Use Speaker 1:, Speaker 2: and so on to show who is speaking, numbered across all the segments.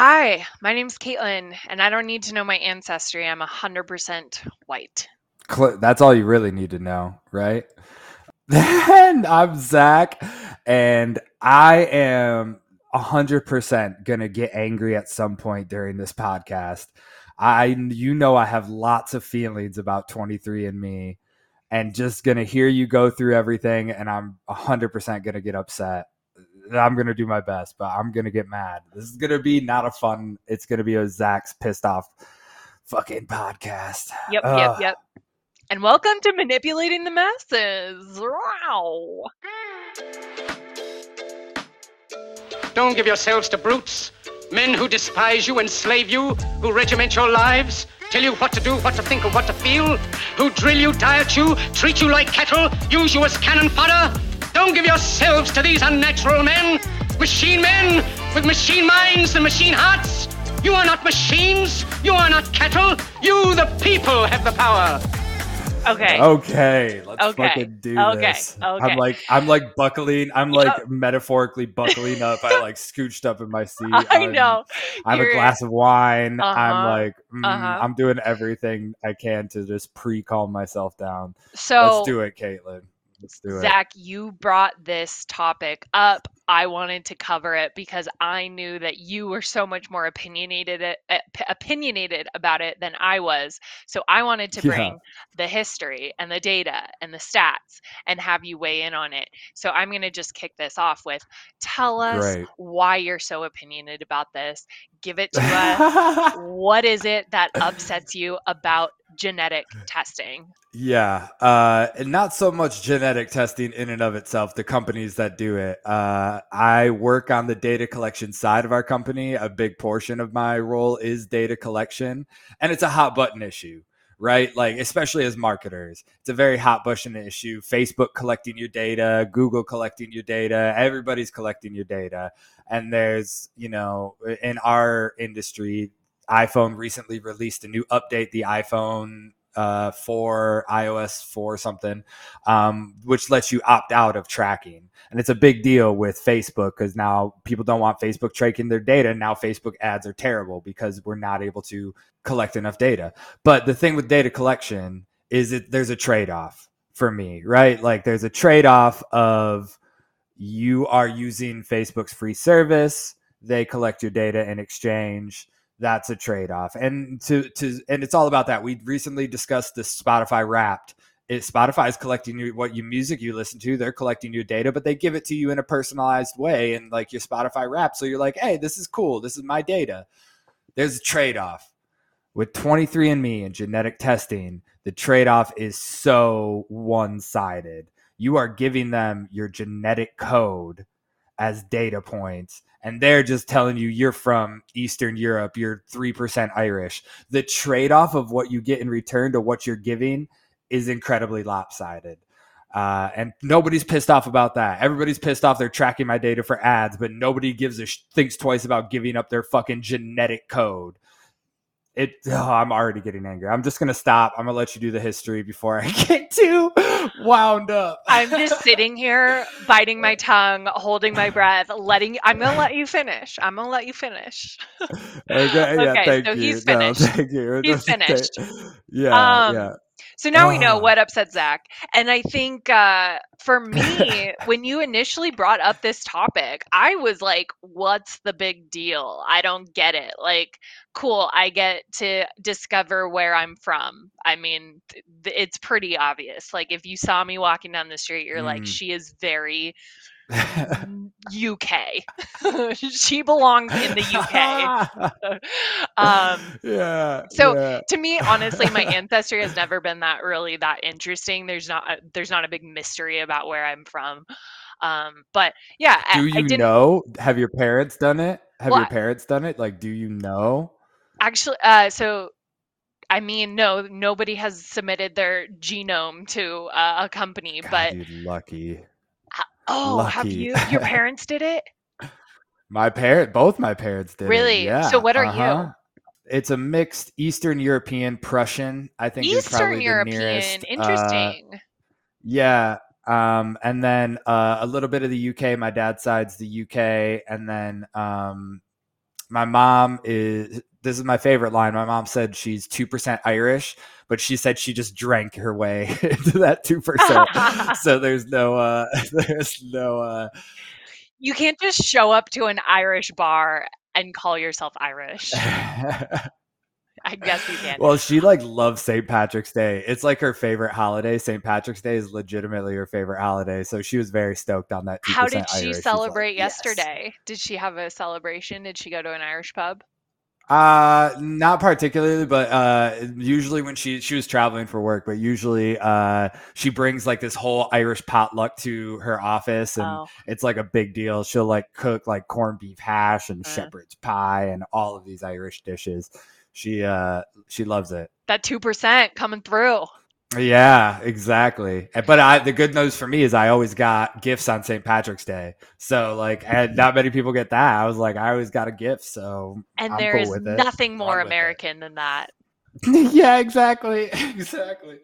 Speaker 1: Hi, my name's Kaitlin, and I don't need to know my ancestry. I'm 100% white.
Speaker 2: Cl- That's all you really need to know, right? And I'm Zach, and I am 100% going to get angry at some point during this podcast. I, you know, I have lots of feelings about 23andMe and just going to hear you go through everything, and I'm 100% going to get upset. I'm going to do my best, but I'm going to get mad. This is going to be not a fun, it's going to be a Zach's pissed off fucking podcast.
Speaker 1: Yep,
Speaker 2: Ugh.
Speaker 1: yep, yep. And welcome to Manipulating the Masses. Wow.
Speaker 3: Don't give yourselves to brutes, men who despise you, enslave you, who regiment your lives, tell you what to do, what to think, or what to feel, who drill you, diet you, treat you like cattle, use you as cannon fodder. Don't give yourselves to these unnatural men, machine men with machine minds and machine hearts. You are not machines. You are not cattle. You, the people, have the power.
Speaker 1: Okay.
Speaker 2: Okay, let's
Speaker 1: Okay,
Speaker 2: fucking do
Speaker 1: okay,
Speaker 2: this.
Speaker 1: okay.
Speaker 2: I'm like I'm like buckling. I'm like
Speaker 1: Yep.
Speaker 2: metaphorically buckling up. I like scooched up in my seat.
Speaker 1: I
Speaker 2: I'm-
Speaker 1: know.
Speaker 2: I have a
Speaker 1: You're-
Speaker 2: glass of wine.
Speaker 1: Uh-huh,
Speaker 2: I'm like mm,
Speaker 1: uh-huh.
Speaker 2: I'm doing everything I can to just pre-calm myself down.
Speaker 1: So,
Speaker 2: Let's do it, Kaitlin. Let's do it.
Speaker 1: Zach, you brought this topic up. I wanted to cover it because I knew that you were so much more opinionated uh, opinionated about it than I was. So I wanted to
Speaker 2: Yeah.
Speaker 1: bring the history and the data and the stats and have you weigh in on it. So I'm going to just kick this off with tell us
Speaker 2: Great.
Speaker 1: why you're so opinionated about this. Give it to us. what is it that upsets you about genetic testing?
Speaker 2: Yeah, uh, and not so much genetic testing in and of itself. The companies that do it. Uh, I work on the data collection side of our company. A big portion of my role is data collection, and it's a hot button issue, right? Like especially as marketers, it's a very hot button issue. Facebook collecting your data, Google collecting your data, everybody's collecting your data, and there's you know in our industry, iPhone recently released a new update, the iPhone uh, for iOS 4 something, um, which lets you opt out of tracking. And it's a big deal with Facebook because now people don't want Facebook tracking their data. Now Facebook ads are terrible because we're not able to collect enough data. But the thing with data collection is that there's a trade off for me, right? Like there's a trade off of you are using Facebook's free service, they collect your data in exchange that's a trade-off. And to to and it's all about that. We recently discussed the spotify wrapped. It, spotify is collecting you what you music you listen to they're collecting your data but they give it to you in a personalized way and like your spotify wrap so you're like hey this is cool. This is my data. There's a trade-off. With 23andme and genetic testing the trade-off is so one-sided. You are giving them your genetic code as data points and they're just telling you you're from Eastern Europe, you're 3% Irish. The trade off of what you get in return to what you're giving is incredibly lopsided. Uh, and nobody's pissed off about that. Everybody's pissed off they're tracking my data for ads, but nobody gives a sh- thinks twice about giving up their fucking genetic code. It. Oh, I'm already getting angry. I'm just gonna stop. I'm gonna let you do the history before I get too wound up.
Speaker 1: I'm just sitting here biting my tongue, holding my breath, letting I'm gonna let you finish. I'm gonna let you finish.
Speaker 2: Okay, yeah,
Speaker 1: Okay,
Speaker 2: thank
Speaker 1: so
Speaker 2: you.
Speaker 1: he's
Speaker 2: No,
Speaker 1: finished.
Speaker 2: thank you.
Speaker 1: He's finished.
Speaker 2: Yeah,
Speaker 1: Um,
Speaker 2: yeah.
Speaker 1: So now we know
Speaker 2: Oh.
Speaker 1: what upset Zach. And I think uh, for me, when you initially brought up this topic, I was like, what's the big deal? I don't get it. Like, cool, I get to discover where I'm from. I mean, th- it's pretty obvious. Like, if you saw me walking down the street, you're like,
Speaker 2: Mm.
Speaker 1: she is very UK. she belongs in the UK. Um,
Speaker 2: yeah.
Speaker 1: so
Speaker 2: yeah.
Speaker 1: to me honestly my ancestry has never been that really that interesting there's not a, there's not a big mystery about where i'm from um but yeah
Speaker 2: do
Speaker 1: I
Speaker 2: you
Speaker 1: didn't
Speaker 2: know? Have your parents done it? Have your parents done it? Like, do you know?
Speaker 1: actually uh so i mean no nobody has submitted their genome to uh, a company
Speaker 2: God,
Speaker 1: but
Speaker 2: lucky.
Speaker 1: Oh have you your parents did it
Speaker 2: My parent, both my parents did. it,
Speaker 1: Really?
Speaker 2: Yeah.
Speaker 1: So what are you?
Speaker 2: uh-huh. It's a mixed Eastern European Prussian. I think
Speaker 1: eastern european
Speaker 2: nearest, uh,
Speaker 1: interesting
Speaker 2: Yeah. Um, and then uh, a little bit of the UK. My dad's side's the UK, and then um, my mom is this is my favorite line. My mom said she's 2% Irish, but she said she just drank her way into that 2%. so there's no uh there's no uh
Speaker 1: You can't just show up to an Irish bar and call yourself Irish. I guess you can.
Speaker 2: well, she like loves St. Patrick's Day. It's like her favorite holiday. St. Patrick's Day is legitimately her favorite holiday. So she was very stoked on that. 2%
Speaker 1: How did she
Speaker 2: Irish. She's like,
Speaker 1: celebrate
Speaker 2: "Yes."
Speaker 1: yesterday? Did she have a celebration? Did she go to an Irish pub?
Speaker 2: Uh, not particularly, but uh, usually when she she was traveling for work, but usually uh, she brings like this whole Irish potluck to her office, and
Speaker 1: Oh,
Speaker 2: it's like a big deal. She'll like cook like corned beef hash and
Speaker 1: Uh.
Speaker 2: shepherd's pie and all of these Irish dishes. She uh she loves it.
Speaker 1: that two percent coming through.
Speaker 2: Yeah, exactly. But I the good news for me is I always got gifts on St. Patrick's Day. So like and not many people get that. I was like I always got a gift, so
Speaker 1: And
Speaker 2: I'm
Speaker 1: there
Speaker 2: cool
Speaker 1: is nothing more. American than that.
Speaker 2: yeah, exactly. Exactly.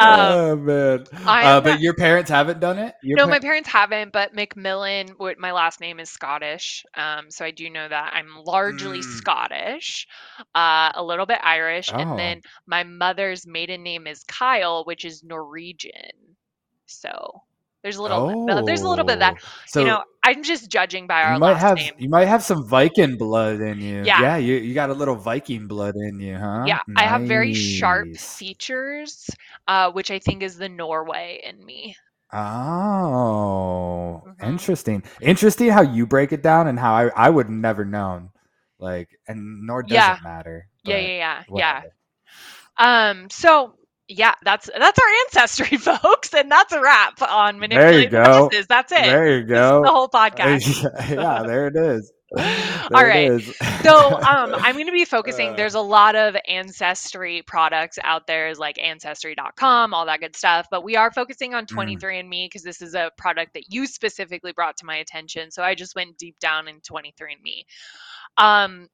Speaker 2: oh man.
Speaker 1: I
Speaker 2: Uh, but
Speaker 1: not-
Speaker 2: your parents haven't done it? Your
Speaker 1: no,
Speaker 2: pa-
Speaker 1: my parents haven't, but Macmillan, what my last name is Scottish. Um, so I do know that I'm largely
Speaker 2: Mm.
Speaker 1: Scottish, uh, a little bit Irish,
Speaker 2: Oh.
Speaker 1: and then my mother's maiden name is Kyle, which is Norwegian. So there's a little, but there's a little bit of that.
Speaker 2: Oh. So
Speaker 1: you know, I'm just judging by our
Speaker 2: you might
Speaker 1: last
Speaker 2: have
Speaker 1: name.
Speaker 2: you might have some Viking blood in you.
Speaker 1: Yeah.
Speaker 2: Yeah, you, you got a little Viking blood in you, huh?
Speaker 1: Yeah, I have very sharp features, uh, which I think is the Norway in me.
Speaker 2: Oh,
Speaker 1: Mhm.
Speaker 2: interesting. Interesting how you break it down and how I, I would never known. Like, and nor does
Speaker 1: Yeah.
Speaker 2: it matter.
Speaker 1: Yeah, yeah, yeah, yeah. Um, so yeah, that's that's our ancestry, folks, and that's a wrap on
Speaker 2: There
Speaker 1: manipulating
Speaker 2: go.
Speaker 1: That's it.
Speaker 2: There you
Speaker 1: This is
Speaker 2: go.
Speaker 1: the whole podcast.
Speaker 2: yeah, there it is. There
Speaker 1: All right. So um, I'm going to be focusing.
Speaker 2: Uh.
Speaker 1: There's a lot of ancestry products out there, like Ancestry.com, all that good stuff. But we are focusing on
Speaker 2: Mm.
Speaker 1: 23andMe because this is a product that you specifically brought to my attention. So I just went deep down in 23andMe. Um,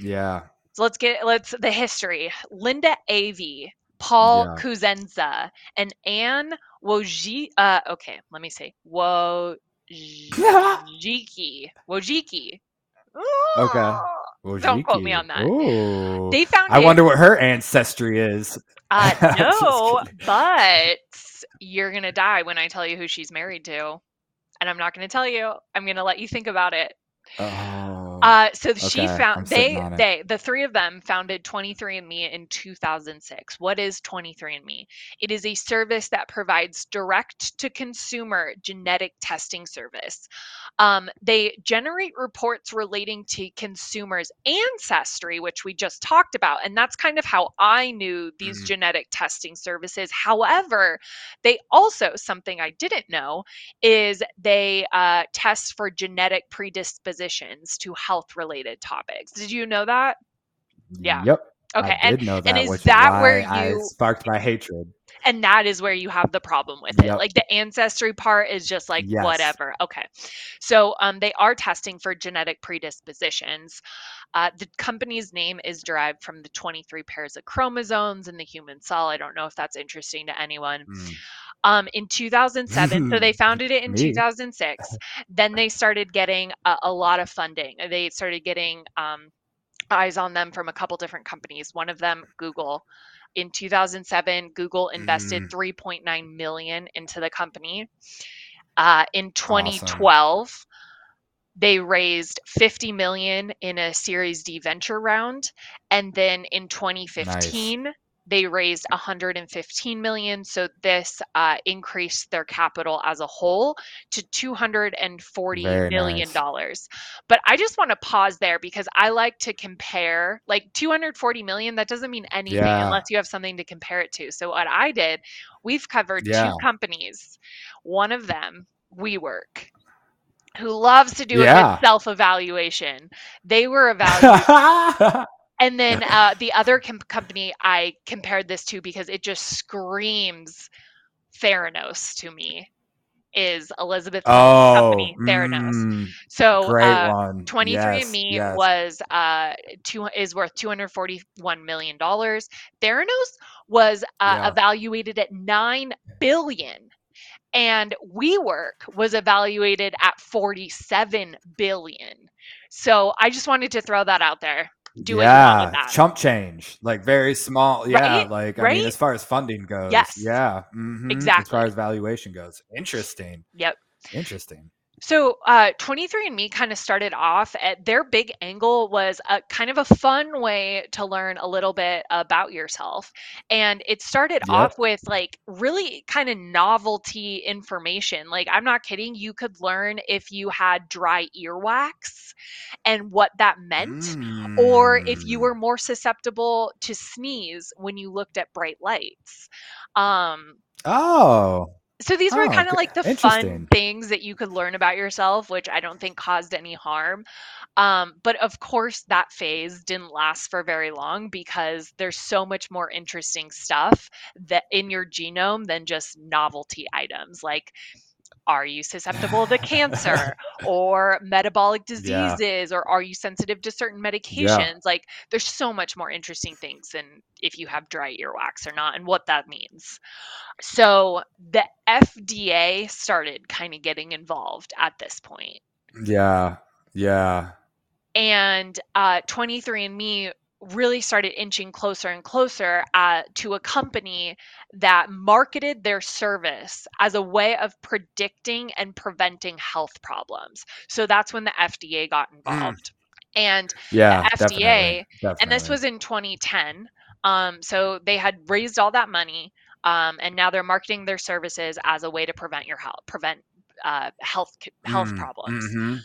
Speaker 2: yeah.
Speaker 1: So let's get let's the history. Linda Avey, Paul
Speaker 2: Yeah.
Speaker 1: Cusenza, and Anne Wojcicki. Uh, okay, let me say Wojcicki. Wojcicki.
Speaker 2: Okay.
Speaker 1: Don't quote me on that.
Speaker 2: Ooh.
Speaker 1: They found
Speaker 2: I
Speaker 1: it.
Speaker 2: wonder what her ancestry is.
Speaker 1: uh, no, but you're gonna die when I tell you who she's married to, and I'm not gonna tell you. I'm gonna let you think about it.
Speaker 2: Oh.
Speaker 1: Uh, so she
Speaker 2: Okay, I'm
Speaker 1: found they they the three of them founded 23andMe in 2006. What is 23andMe? It is a service that provides direct to consumer genetic testing service. Um, they generate reports relating to consumers' ancestry, which we just talked about, and that's kind of how I knew these
Speaker 2: Mhm.
Speaker 1: genetic testing services. However, they also something I didn't know is they uh, test for genetic predispositions to health related topics. Did you know that? Yeah.
Speaker 2: Yep.
Speaker 1: Okay,
Speaker 2: I
Speaker 1: and
Speaker 2: did know that,
Speaker 1: is
Speaker 2: which
Speaker 1: that
Speaker 2: is
Speaker 1: where
Speaker 2: why I
Speaker 1: you-
Speaker 2: sparked my hatred.
Speaker 1: and that is where you have the problem with it. Like the ancestry part is just like
Speaker 2: Yes.
Speaker 1: whatever. Okay, so um, they are testing for genetic predispositions. Uh, the company's name is derived from the 23 pairs of chromosomes in the human cell. I don't know if that's interesting to anyone.
Speaker 2: Mm.
Speaker 1: Um, in 2007. so they founded it in
Speaker 2: Me.
Speaker 1: 2006. Then they started getting a, a lot of funding. They started getting um, eyes on them from a couple different companies. One of them, Google. In 2007, Google invested
Speaker 2: Mm.
Speaker 1: 3.9 million into the company. Uh, in 2012, they raised 50 million in a Series D venture round, and then in 2015 they raised 115 million. So this uh, increased their capital as a whole to 240
Speaker 2: Very
Speaker 1: million
Speaker 2: nice.
Speaker 1: dollars. But I just want to pause there because I like to compare like 240 million. That doesn't mean anything
Speaker 2: Yeah.
Speaker 1: unless you have something to compare it to. So what I did, we've covered
Speaker 2: Yeah.
Speaker 1: two companies. One of them, WeWork. Who loves to do a
Speaker 2: Yeah.
Speaker 1: good self-evaluation? They were evaluated and then uh, the other com- company I compared this to because it just screams Theranos to me is Elizabeth
Speaker 2: oh,
Speaker 1: company Theranos.
Speaker 2: mm,
Speaker 1: So
Speaker 2: great
Speaker 1: uh,
Speaker 2: one.
Speaker 1: 23andMe
Speaker 2: Yes, yes.
Speaker 1: was uh two is worth 241 million dollars. Theranos was uh,
Speaker 2: Yeah.
Speaker 1: evaluated at 9 billion and WeWork was evaluated at 47 billion. So I just wanted to throw that out there. Do
Speaker 2: yeah,
Speaker 1: that.
Speaker 2: chump change, like very small. Yeah,
Speaker 1: Right?
Speaker 2: like I
Speaker 1: Right?
Speaker 2: mean, as far as funding goes,
Speaker 1: Yes.
Speaker 2: yeah, mhm, As far as valuation goes, interesting,
Speaker 1: Yep.
Speaker 2: interesting.
Speaker 1: So, uh, 23andMe kind of started off at their big angle was a kind of a fun way to learn a little bit about yourself. And it started
Speaker 2: Yep.
Speaker 1: off with like really kind of novelty information. Like, I'm not kidding, you could learn if you had dry earwax and what that meant, or if you
Speaker 2: Mm.
Speaker 1: were more susceptible to sneeze when you looked at bright lights. Um,
Speaker 2: Oh,
Speaker 1: so these were
Speaker 2: Oh,
Speaker 1: kind of like the fun things that you could learn about yourself, which I don't think caused any harm. Um, but of course, that phase didn't last for very long because there's so much more interesting stuff that in your genome than just novelty items like are you susceptible to cancer or metabolic
Speaker 2: Yeah.
Speaker 1: diseases or are you sensitive to certain medications like there's so much more interesting things than if you have dry earwax or not and what that means so the FDA started kind of getting involved at this point.
Speaker 2: yeah, yeah.
Speaker 1: And uh, 23andMe really started inching closer and closer uh, to a company that marketed their service as a way of predicting and preventing health problems. So that's when the FDA got involved. And
Speaker 2: Yeah,
Speaker 1: FDA,
Speaker 2: definitely,
Speaker 1: and this was in 2010. Um, so they had raised all that money, um, and now they're marketing their services as a way to prevent your health, prevent uh, health health
Speaker 2: Mm,
Speaker 1: problems.
Speaker 2: mhm.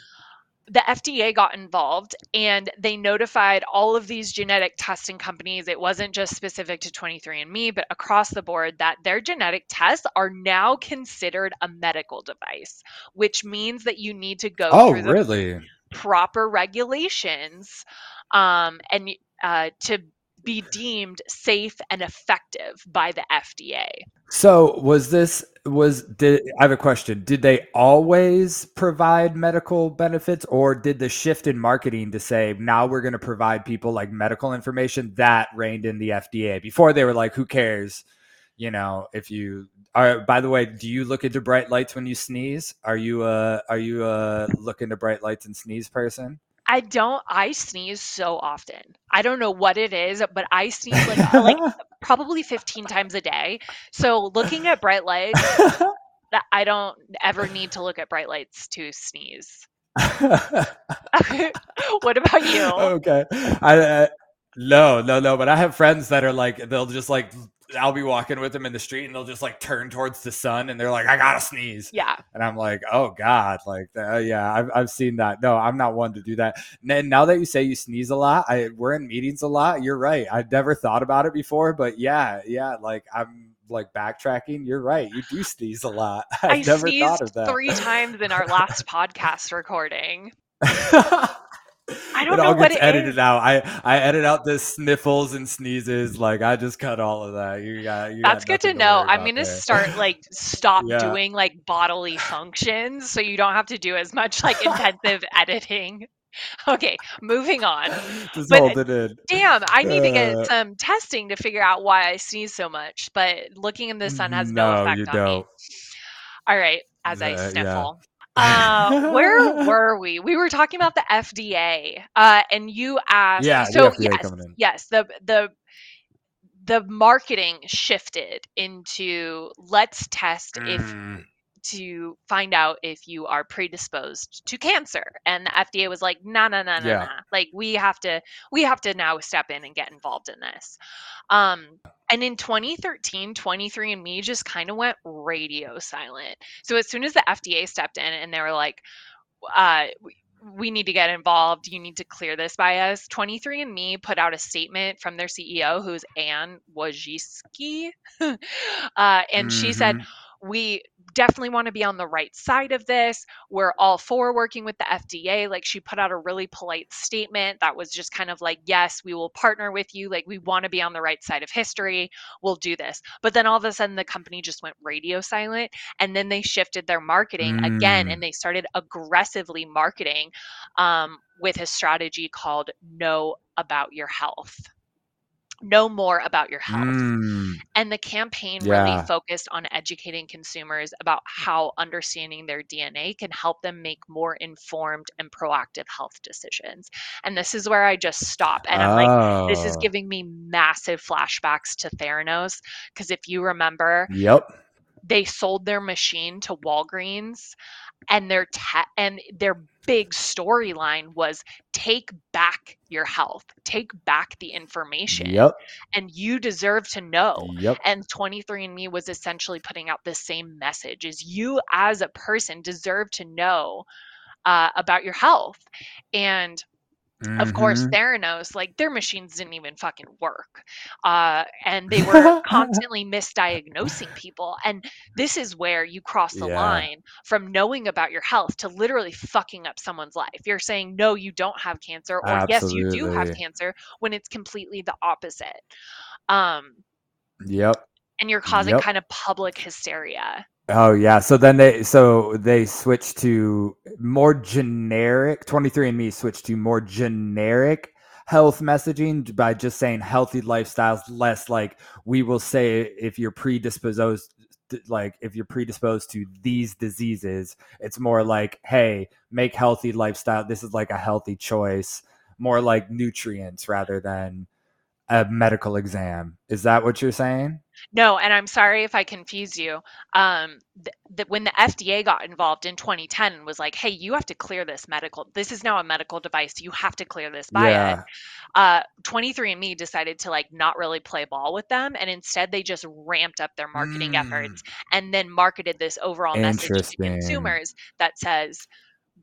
Speaker 1: The FDA got involved, and they notified all of these genetic testing companies. It wasn't just specific to 23andMe, but across the board that their genetic tests are now considered a medical device, which means that you need to go
Speaker 2: Oh,
Speaker 1: through the
Speaker 2: really?
Speaker 1: proper regulations um, and uh, to be deemed safe and effective by the FDA.
Speaker 2: So was this was did I have a question. Did they always provide medical benefits or did the shift in marketing to say now we're going to provide people like medical information that reigned in the FDA? Before they were like who cares, you know, if you are by the way, do you look into bright lights when you sneeze? Are you uh are you uh look into bright lights and sneeze person?
Speaker 1: I don't. I sneeze so often. I don't know what it is, but I sneeze like like probably 15 times a day. So looking at bright lights, that I don't ever need to look at bright lights to sneeze. what about you?
Speaker 2: okay. I, uh, no, no, no. But I have friends that are like, they'll just like, I'll be walking with them in the street and they'll just like turn towards the sun and they're like, I gotta sneeze.
Speaker 1: Yeah.
Speaker 2: And I'm like, oh God, like, uh, yeah, I've, I've seen that. No, I'm not one to do that. And now that you say you sneeze a lot, I we're in meetings a lot. You're right. I've never thought about it before, but yeah, yeah, like I'm like backtracking. You're right. You do sneeze a lot.
Speaker 1: I
Speaker 2: I've never
Speaker 1: sneezed
Speaker 2: thought of that.
Speaker 1: three times in our last podcast recording. I
Speaker 2: it
Speaker 1: don't
Speaker 2: all
Speaker 1: know what
Speaker 2: gets
Speaker 1: it
Speaker 2: edited
Speaker 1: is.
Speaker 2: out. I I edit out the sniffles and sneezes. Like I just cut all of that. You got you. got
Speaker 1: That's good to know.
Speaker 2: worry
Speaker 1: I'm gonna
Speaker 2: there.
Speaker 1: start like stop
Speaker 2: Yeah.
Speaker 1: doing like bodily functions so you don't have to do as much like intensive editing. Okay, moving on.
Speaker 2: just
Speaker 1: but-
Speaker 2: hold it in.
Speaker 1: Damn, I need to
Speaker 2: Uh,
Speaker 1: get some testing to figure out why I sneeze so much, but looking in the sun has no,
Speaker 2: no,
Speaker 1: effect
Speaker 2: you
Speaker 1: on
Speaker 2: don't.
Speaker 1: All right, as I
Speaker 2: Uh,
Speaker 1: sniffle. Uh, where were we? We were talking about the FDA, uh, and you asked.
Speaker 2: Yeah, the
Speaker 1: so
Speaker 2: FDA
Speaker 1: yes,
Speaker 2: coming in.
Speaker 1: yes, the the the marketing shifted into let's test if
Speaker 2: Mm,
Speaker 1: to find out if you are predisposed to cancer and the FDA was like no no no no no like we have to we have to now step in and get involved in this um and in 2013 23andme just kind of went radio silent so as soon as the FDA stepped in and they were like uh we, need to get involved you need to clear this by us 23andme put out a statement from their ceo who's anne wojcicki uh, and she said
Speaker 2: mhm.
Speaker 1: we definitely want to be on the right side of this. We're all for working with the FDA. Like she put out a really polite statement that was just kind of like, yes, we will partner with you. Like we want to be on the right side of history. We'll do this. But then all of a sudden the company just went radio silent and then they shifted their marketing again
Speaker 2: Mm.
Speaker 1: and they started aggressively marketing um, with a strategy called Know About Your Health. Know more about your health.
Speaker 2: Mm,
Speaker 1: And the campaign
Speaker 2: Yeah.
Speaker 1: really focused on educating consumers about how understanding their DNA can help them make more informed and proactive health decisions. And this is where I just stop. And I'm like, this is
Speaker 2: Oh.
Speaker 1: giving me massive flashbacks to Theranos. Because if you remember,
Speaker 2: Yep.
Speaker 1: They sold their machine to Walgreens and their te- and their big storyline was take back your health take back the information
Speaker 2: Yep.
Speaker 1: and you deserve to know
Speaker 2: Yep.
Speaker 1: and 23andme was essentially putting out the same message is you as a person deserve to know uh, about your health and of course
Speaker 2: Mhm.
Speaker 1: theranos like their machines didn't even fucking work uh, and they were constantly misdiagnosing people and this is where you cross the
Speaker 2: Yeah.
Speaker 1: line from knowing about your health to literally fucking up someone's life you're saying no you don't have cancer or yes you do have cancer when it's completely the opposite um,
Speaker 2: Yep.
Speaker 1: and you're causing
Speaker 2: Yep.
Speaker 1: kind of public hysteria
Speaker 2: Oh yeah. So then they so they switched to more generic 23andme switched to more generic health messaging by just saying healthy lifestyles less like we will say if you're predisposed like if you're predisposed to these diseases it's more like hey make healthy lifestyle this is like a healthy choice more like nutrients rather than a medical exam is that what you're saying
Speaker 1: No, and I'm sorry if I confuse you. Um, th- th- when the FDA got involved in 2010 and was like, "Hey, you have to clear this medical. This is now a medical device. You have to clear this by it." Uh, 23andMe decided to like not really play ball with them, and instead they just ramped up their marketing
Speaker 2: Mm.
Speaker 1: efforts and then marketed this overall message to
Speaker 2: Interesting.
Speaker 1: consumers that says,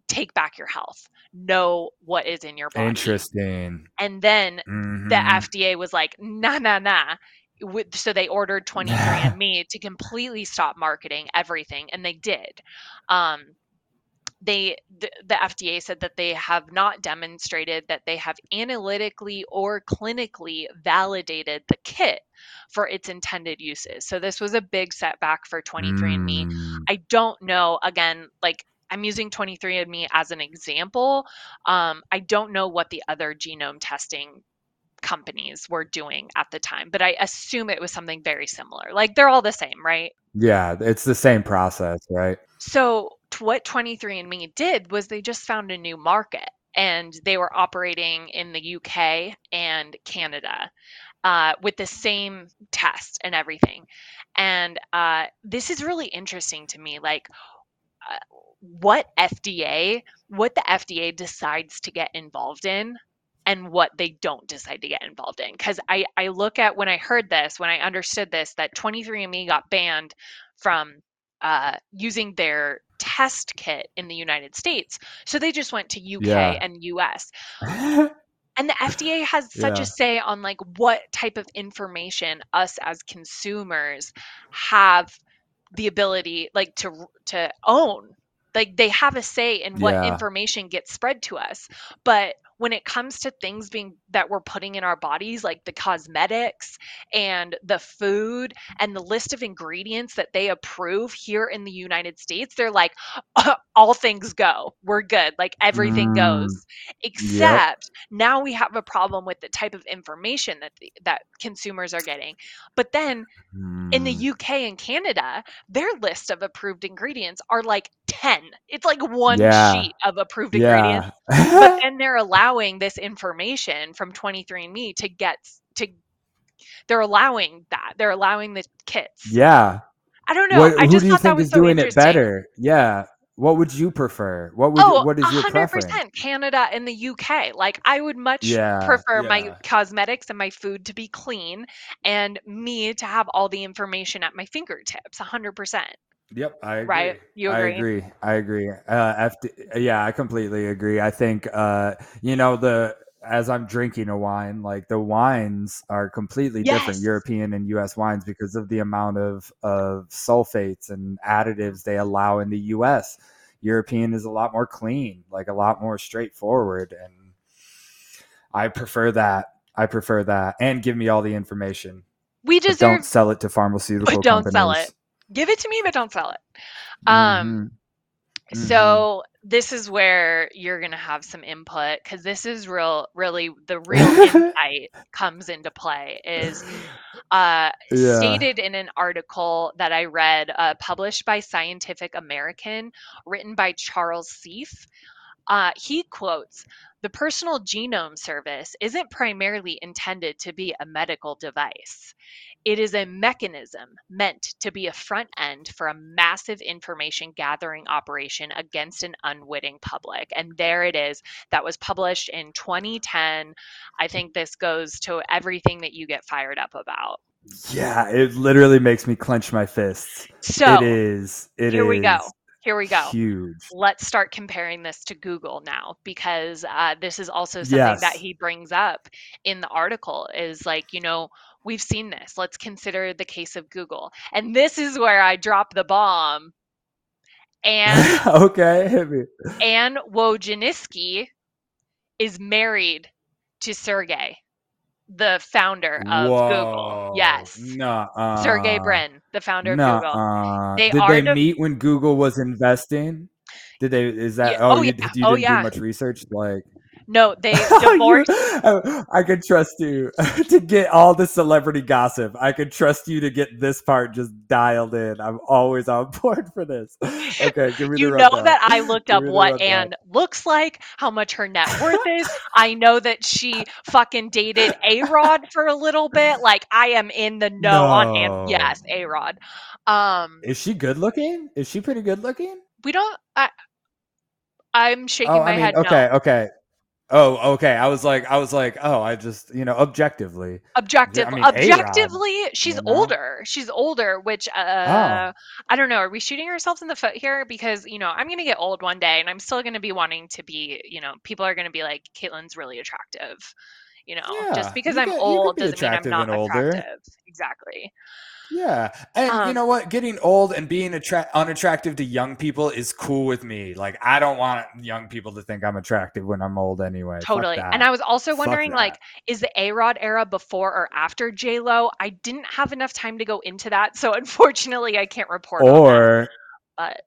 Speaker 1: "Take back your health. Know what is in your body."
Speaker 2: interesting
Speaker 1: And then the
Speaker 2: Mhm.
Speaker 1: FDA was like, nah, nah, nah. With- So they ordered 23andMe to completely stop marketing everything, and they did. Um, they the, the FDA said that they have not demonstrated that they have analytically or clinically validated the kit for its intended uses. So this was a big setback for 23andMe.
Speaker 2: Mm,
Speaker 1: I don't know. Again, like I'm using 23andMe as an example. Um, I don't know what the other genome testing companies were doing at the time, but I assume it was something very similar. Like they're all the same, right?
Speaker 2: yeah, it's the same process, right?
Speaker 1: So t- what 23andMe did was they just found a new market and they were operating in the UK and Canada uh, with the same test and everything. And uh, this is really interesting to me. Like, uh, what FDA, what the FDA decides to get involved in and what they don't decide to get involved in. Because I, I look at when I heard this, when I understood this, that 23andMe got banned from uh, using their test kit in the United States. So they just went to UK
Speaker 2: Yeah.
Speaker 1: and US. And the FDA has such
Speaker 2: Yeah.
Speaker 1: a say on like what type of information us as consumers have the ability like to to own. Like they have a say in what
Speaker 2: Yeah.
Speaker 1: information gets spread to us. But when it comes to things being that we're putting in our bodies like the cosmetics and the food and the list of ingredients that they approve here in the United States, they're like all things go. We're good. Like everything
Speaker 2: Mm,
Speaker 1: goes. Except now we have a problem with the type of information that the, that consumers are getting. But then in the
Speaker 2: mm,
Speaker 1: UK and Canada, their list of approved ingredients are like 10. It's like one
Speaker 2: Yeah.
Speaker 1: sheet of approved ingredients. But then they're allowing this information from 23andMe to get to they're allowing that. They're allowing the kits.
Speaker 2: yeah.
Speaker 1: I don't know.
Speaker 2: What,
Speaker 1: I just thought that was so
Speaker 2: doing it better? Yeah. What would you prefer? What would
Speaker 1: Oh,
Speaker 2: what is
Speaker 1: 100%
Speaker 2: preference?
Speaker 1: Canada and the UK. Like I would much
Speaker 2: Yeah,
Speaker 1: prefer my cosmetics and my food to be clean and me to have all the information at my fingertips 100%.
Speaker 2: Yep, I agree.
Speaker 1: Right? You agree?
Speaker 2: I
Speaker 1: agree?
Speaker 2: I agree. Uh, FD, yeah, I completely agree. I think uh, you know the as I'm drinking a wine, like the wines are completely different, European and U.S. wines, because of the amount of of sulfates and additives they allow in the U.S. European is a lot more clean, like a lot more straightforward, and I prefer that. I prefer that, and give me all the information.
Speaker 1: We
Speaker 2: But don't sell it to pharmaceutical
Speaker 1: don't sell
Speaker 2: companies.
Speaker 1: it. Give it to me but don't sell it. Um
Speaker 2: Mhm. Mhm.
Speaker 1: So this is where you're going to have some input because this is real really the real insight comes into play is uh,
Speaker 2: Yeah.
Speaker 1: stated in an article that i read uh, published by scientific american written by charles seife uh, he quotes the personal genome service isn't primarily intended to be a medical device it is a mechanism meant to be a front end for a massive information gathering operation against an unwitting public. And there it is. That was published in 2010. I think this goes to everything that you get fired up about.
Speaker 2: Yeah, it literally makes me clench my fists.
Speaker 1: So
Speaker 2: it is. It
Speaker 1: here we go. Here we go.
Speaker 2: Huge.
Speaker 1: Let's start comparing this to Google now because uh, this is also something that he brings up in the article is like, you know, we've seen this. Let's consider the case of Google. And this is where I drop the bomb. And
Speaker 2: okay, hit me.
Speaker 1: Anne Wojcicki is married to Sergey, the founder of Google. Yes.
Speaker 2: No.
Speaker 1: Sergey Brin, the founder of
Speaker 2: No.
Speaker 1: Google. They
Speaker 2: Did they
Speaker 1: the-
Speaker 2: meet when Google was investing? Did they? Is that?
Speaker 1: Yeah,
Speaker 2: Oh,
Speaker 1: oh,
Speaker 2: you,
Speaker 1: yeah,
Speaker 2: you
Speaker 1: oh,
Speaker 2: didn't
Speaker 1: yeah.
Speaker 2: do much research. Like
Speaker 1: No, they
Speaker 2: You-
Speaker 1: divorced.
Speaker 2: I could trust you to get all the celebrity gossip. I could trust you to get this part just dialed in. I'm always on board for this. Okay, give me
Speaker 1: you
Speaker 2: the
Speaker 1: know
Speaker 2: rundown.
Speaker 1: that I looked up what
Speaker 2: rundown.
Speaker 1: Anne looks like, how much her net worth is. I know that she fucking dated A Rod for a little bit. Like I am in the know on Anne.
Speaker 2: No.
Speaker 1: Yes, A Rod. Um,
Speaker 2: Is she good looking? Is she pretty good looking?
Speaker 1: we don't. I, I'm shaking
Speaker 2: Oh,
Speaker 1: my
Speaker 2: I mean,
Speaker 1: head.
Speaker 2: okay,
Speaker 1: No.
Speaker 2: okay. Oh, okay. I was like, I was like, oh, I just, you know, objectively.
Speaker 1: Objective,
Speaker 2: I mean, A-Rod,
Speaker 1: objectively, she's
Speaker 2: you know?
Speaker 1: older. She's older, which uh, I don't know. Are we shooting ourselves in the foot here? Because you know, I'm gonna get old one day, and I'm still gonna be wanting to be. You know, people are gonna be like, Kaitlin's really attractive. You know,
Speaker 2: Yeah,
Speaker 1: just because
Speaker 2: you
Speaker 1: I'm old
Speaker 2: be
Speaker 1: doesn't mean I'm not
Speaker 2: and older.
Speaker 1: attractive. Exactly.
Speaker 2: Yeah, and you
Speaker 1: Um,
Speaker 2: know what? Getting old and being attra- unattractive to young people is cool with me. Like, I don't want young people to think I'm attractive when I'm old anyway.
Speaker 1: Totally. And I was also wondering, like, is the A Rod era before or after J Lo? I didn't have enough time to go into that, so unfortunately, I can't report
Speaker 2: or
Speaker 1: But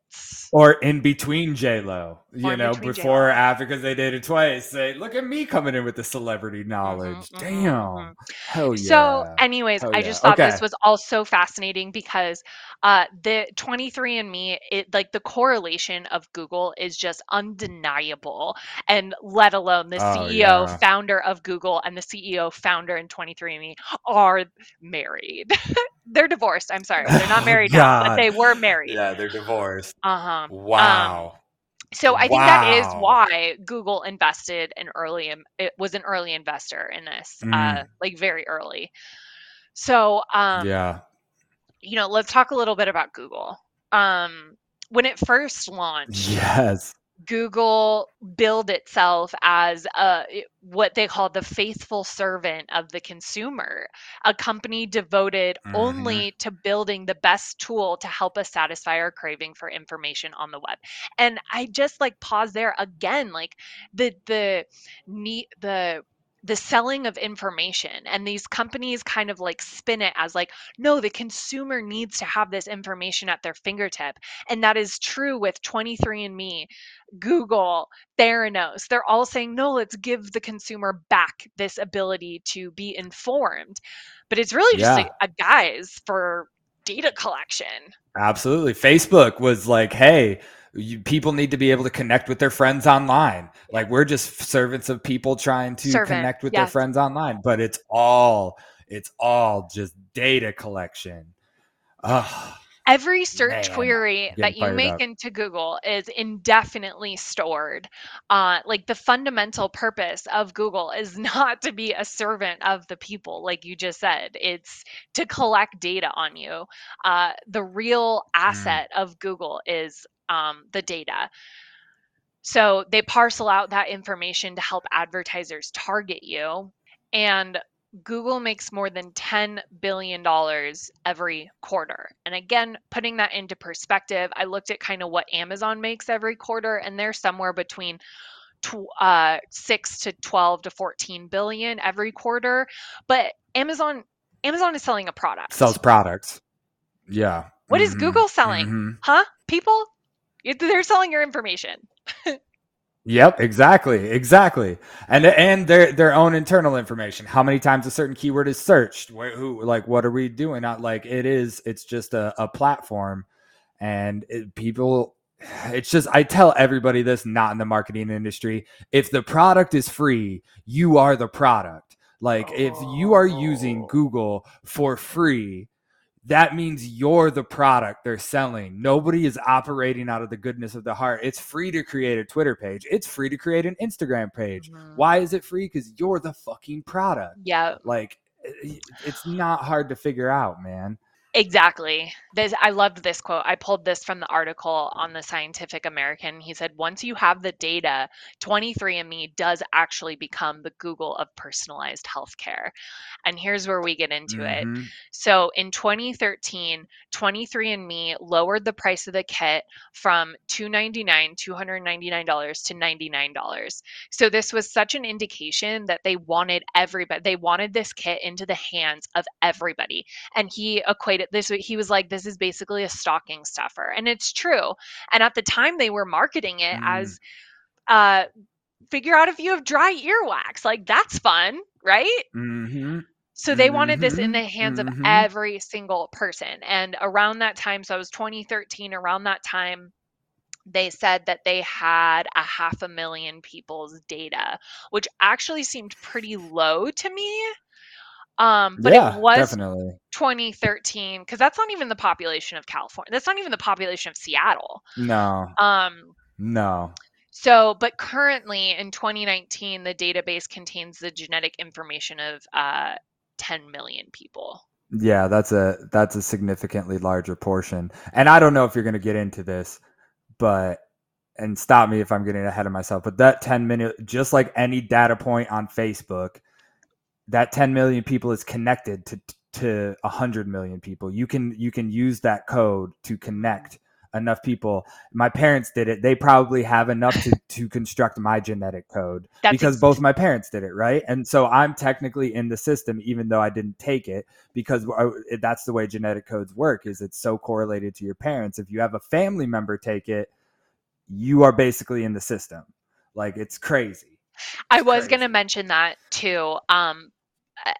Speaker 2: or in between J Lo, you know, before or after because they dated twice. Say, look at me coming in with the celebrity knowledge.
Speaker 1: mhm,
Speaker 2: Damn,
Speaker 1: mhm.
Speaker 2: hell yeah.
Speaker 1: So, anyways,
Speaker 2: Hell
Speaker 1: I
Speaker 2: yeah.
Speaker 1: just thought this was all so fascinating because uh, the 23andMe, it like the correlation of Google is just undeniable, and let alone the
Speaker 2: Oh,
Speaker 1: CEO,
Speaker 2: yeah.
Speaker 1: founder of Google, and the CEO, founder in 23andMe are married. They're divorced. I'm sorry, they're not married now, but they were married.
Speaker 2: yeah, they're divorced.
Speaker 1: Uh huh.
Speaker 2: Wow.
Speaker 1: So I think that is why Google invested an early. It was an early investor in this, uh,
Speaker 2: Mm.
Speaker 1: like very early. So um,
Speaker 2: yeah.
Speaker 1: you know, let's talk a little bit about Google. Um, when it first launched,
Speaker 2: Yes.
Speaker 1: Google billed itself as a, what they call the faithful servant of the consumer, a company devoted
Speaker 2: Mhm.
Speaker 1: only to building the best tool to help us satisfy our craving for information on the web. And I just like pause there again, like the the need the the selling of information and these companies kind of like spin it as like no the consumer needs to have this information at their fingertip and that is true with 23andme Google, Theranos, they're all saying, no, let's give the consumer back this ability to be informed. But it's really just
Speaker 2: Yeah.
Speaker 1: a, a guise for data collection.
Speaker 2: Absolutely. Facebook was like, hey, you, people need to be able to connect with their friends online. Like we're just servants of people trying to
Speaker 1: Servant,
Speaker 2: connect with their friends online, but it's all it's all just data collection. Ugh.
Speaker 1: Every search
Speaker 2: Man,
Speaker 1: query that you make
Speaker 2: up.
Speaker 1: into Google is indefinitely stored. Uh, like the fundamental purpose of Google is not to be a servant of the people, like you just said. It's to collect data on you. Uh, the real asset of Google is um, the data. So they parcel out that information to help advertisers target you. And Google makes more than $10 billion every quarter. And again, putting that into perspective, I looked at kind of what Amazon makes every quarter, and they're somewhere between tw- uh, 6 to 12 to 14 billion every quarter. But Amazon Amazon is selling a product.
Speaker 2: Sells products. Yeah.
Speaker 1: What is
Speaker 2: Mhm.
Speaker 1: Google selling?
Speaker 2: Mhm.
Speaker 1: Huh? People? It- They're selling your information.
Speaker 2: Yep, exactly, exactly, and and their their own internal information. How many times a certain keyword is searched? Where, who, like, what are we doing? Not like it is. It's just a, a platform, and it, people. It's just I tell everybody this, not in the marketing industry. If the product is free, you are the product. Like, if you are using oh. Google for free, that means you're the product they're selling. Nobody is operating out of the goodness of the heart. It's free to create a Twitter page. It's free to create an Instagram page.
Speaker 1: Mhm.
Speaker 2: Why is it free? Because you're the fucking product.
Speaker 1: Yeah,
Speaker 2: Like, it's not hard to figure out, man.
Speaker 1: Exactly. This I loved this quote. I pulled this from the article on the Scientific American. He said, "Once you have the data, 23andMe does actually become the Google of personalized healthcare." And here's where we get into it.
Speaker 2: Mhm.
Speaker 1: So in 2013, 23andMe lowered the price of the kit from 299, $299 to $99. So this was such an indication that they wanted everybody, they wanted this kit into the hands of everybody. And he equated this, he was like, this is basically a stocking stuffer. And it's true. And at the time, they were marketing it
Speaker 2: Mm.
Speaker 1: as, uh, figure out if you have dry earwax. Like, that's fun, right?
Speaker 2: Mhm.
Speaker 1: So they wanted this in
Speaker 2: Mhm,
Speaker 1: the hands of
Speaker 2: mhm.
Speaker 1: every single person. And around that time, so it was 2013, around that time, they said that they had a half a million people's data, which actually seemed pretty low to me. Um, but
Speaker 2: yeah,
Speaker 1: it was
Speaker 2: definitely.
Speaker 1: 2013 because that's not even the population of California. That's not even the population of Seattle.
Speaker 2: No,
Speaker 1: Um,
Speaker 2: no.
Speaker 1: so, but currently in 2019, the database contains the genetic information of uh, 10 million people.
Speaker 2: Yeah, that's a that's a significantly larger portion. And I don't know if you're going to get into this, but and stop me if I'm getting ahead of myself, but that 10 minute just like any data point on Facebook, that 10 million people is connected to to 100 million people. You can you can use that code to connect enough people. My parents did it. They probably have enough to to construct my genetic code
Speaker 1: That's
Speaker 2: because
Speaker 1: ex-
Speaker 2: both my parents did it, right? And so I'm technically in the system, even though I didn't take it, because I, that's the way genetic codes work. Is it's so correlated to your parents. If you have a family member take it, you are basically in the system. Like it's crazy.
Speaker 1: I was going to mention that too. Um,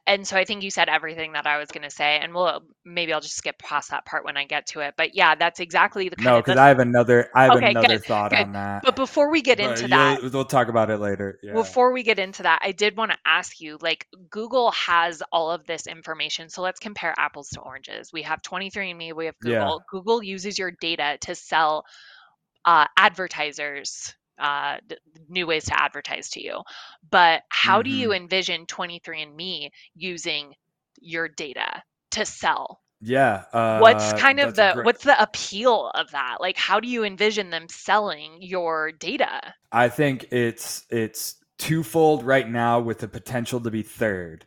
Speaker 1: and so I think you said everything that I was going to say, and we'll maybe I'll just skip past that part when I get to it. But yeah, that's exactly the
Speaker 2: No, because I have another. I have
Speaker 1: Okay,
Speaker 2: another
Speaker 1: good,
Speaker 2: thought
Speaker 1: good.
Speaker 2: on that.
Speaker 1: But before we get
Speaker 2: But
Speaker 1: into that,
Speaker 2: we'll talk about it later. Yeah.
Speaker 1: before we get into that, I did want to ask you like Google has all of this information. So let's compare apples to oranges. We have 23andMe, we have
Speaker 2: Yeah.
Speaker 1: Google. Google uses your data to sell uh, advertisers uh, d- new ways to advertise to you. But how do
Speaker 2: Mm-hmm.
Speaker 1: you envision 23andMe using your data to sell?
Speaker 2: yeah. Uh,
Speaker 1: What's kind of the
Speaker 2: gr-
Speaker 1: what's the appeal of that? Like how do you envision them selling your data?
Speaker 2: I think it's it's twofold right now with the potential to be third.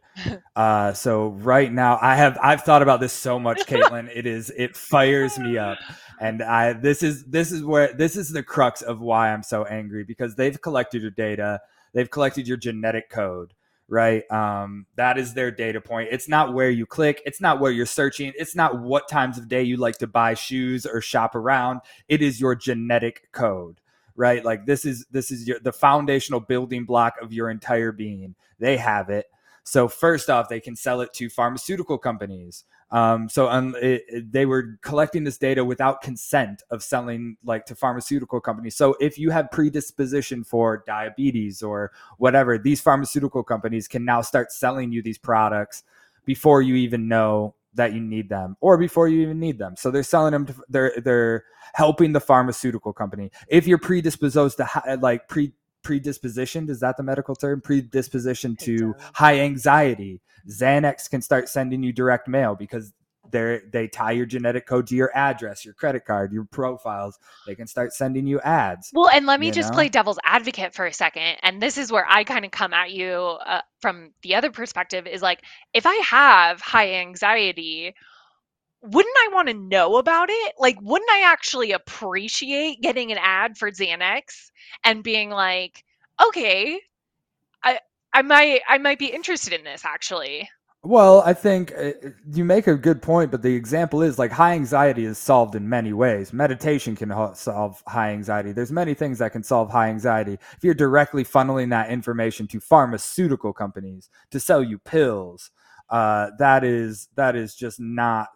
Speaker 2: Uh, so right now I have I've thought about this so much, Kaitlin. it is it fires me up, and I this is this is where this is the crux of why I'm so angry because they've collected your data, they've collected your genetic code, right? Um, that is their data point. It's not where you click, it's not where you're searching, it's not what times of day you like to buy shoes or shop around. It is your genetic code right like this is this is your the foundational building block of your entire being they have it so first off they can sell it to pharmaceutical companies. Um, so um, it, it- they were collecting this data without consent of selling like to pharmaceutical companies. So if you have predisposition for diabetes or whatever these pharmaceutical companies can now start selling you these products before you even know that you need them or before you even need them. So they're selling them to, they're they're helping the pharmaceutical company. If you're predisposed to like pre predispositioned, is that the medical term? Predisposition to high anxiety. Xanax can start sending you direct mail because they they tie your genetic code to your address, your credit card, your profiles. They can start sending you ads.
Speaker 1: Well, and let me just
Speaker 2: know?
Speaker 1: play devil's advocate for a second. And this is where I kind of come at you uh, from the other perspective is like, if I have high anxiety, wouldn't I want to know about it? Like, wouldn't I actually appreciate getting an ad for Xanax and being like, okay, I I might I might be interested in this actually.
Speaker 2: Well, I think uh, you make a good point, but the example is like high anxiety is solved in many ways. Meditation can solve high anxiety. There's many things that can solve high anxiety. If you're directly funneling that information to pharmaceutical companies to sell you pills, uh, that is that is just not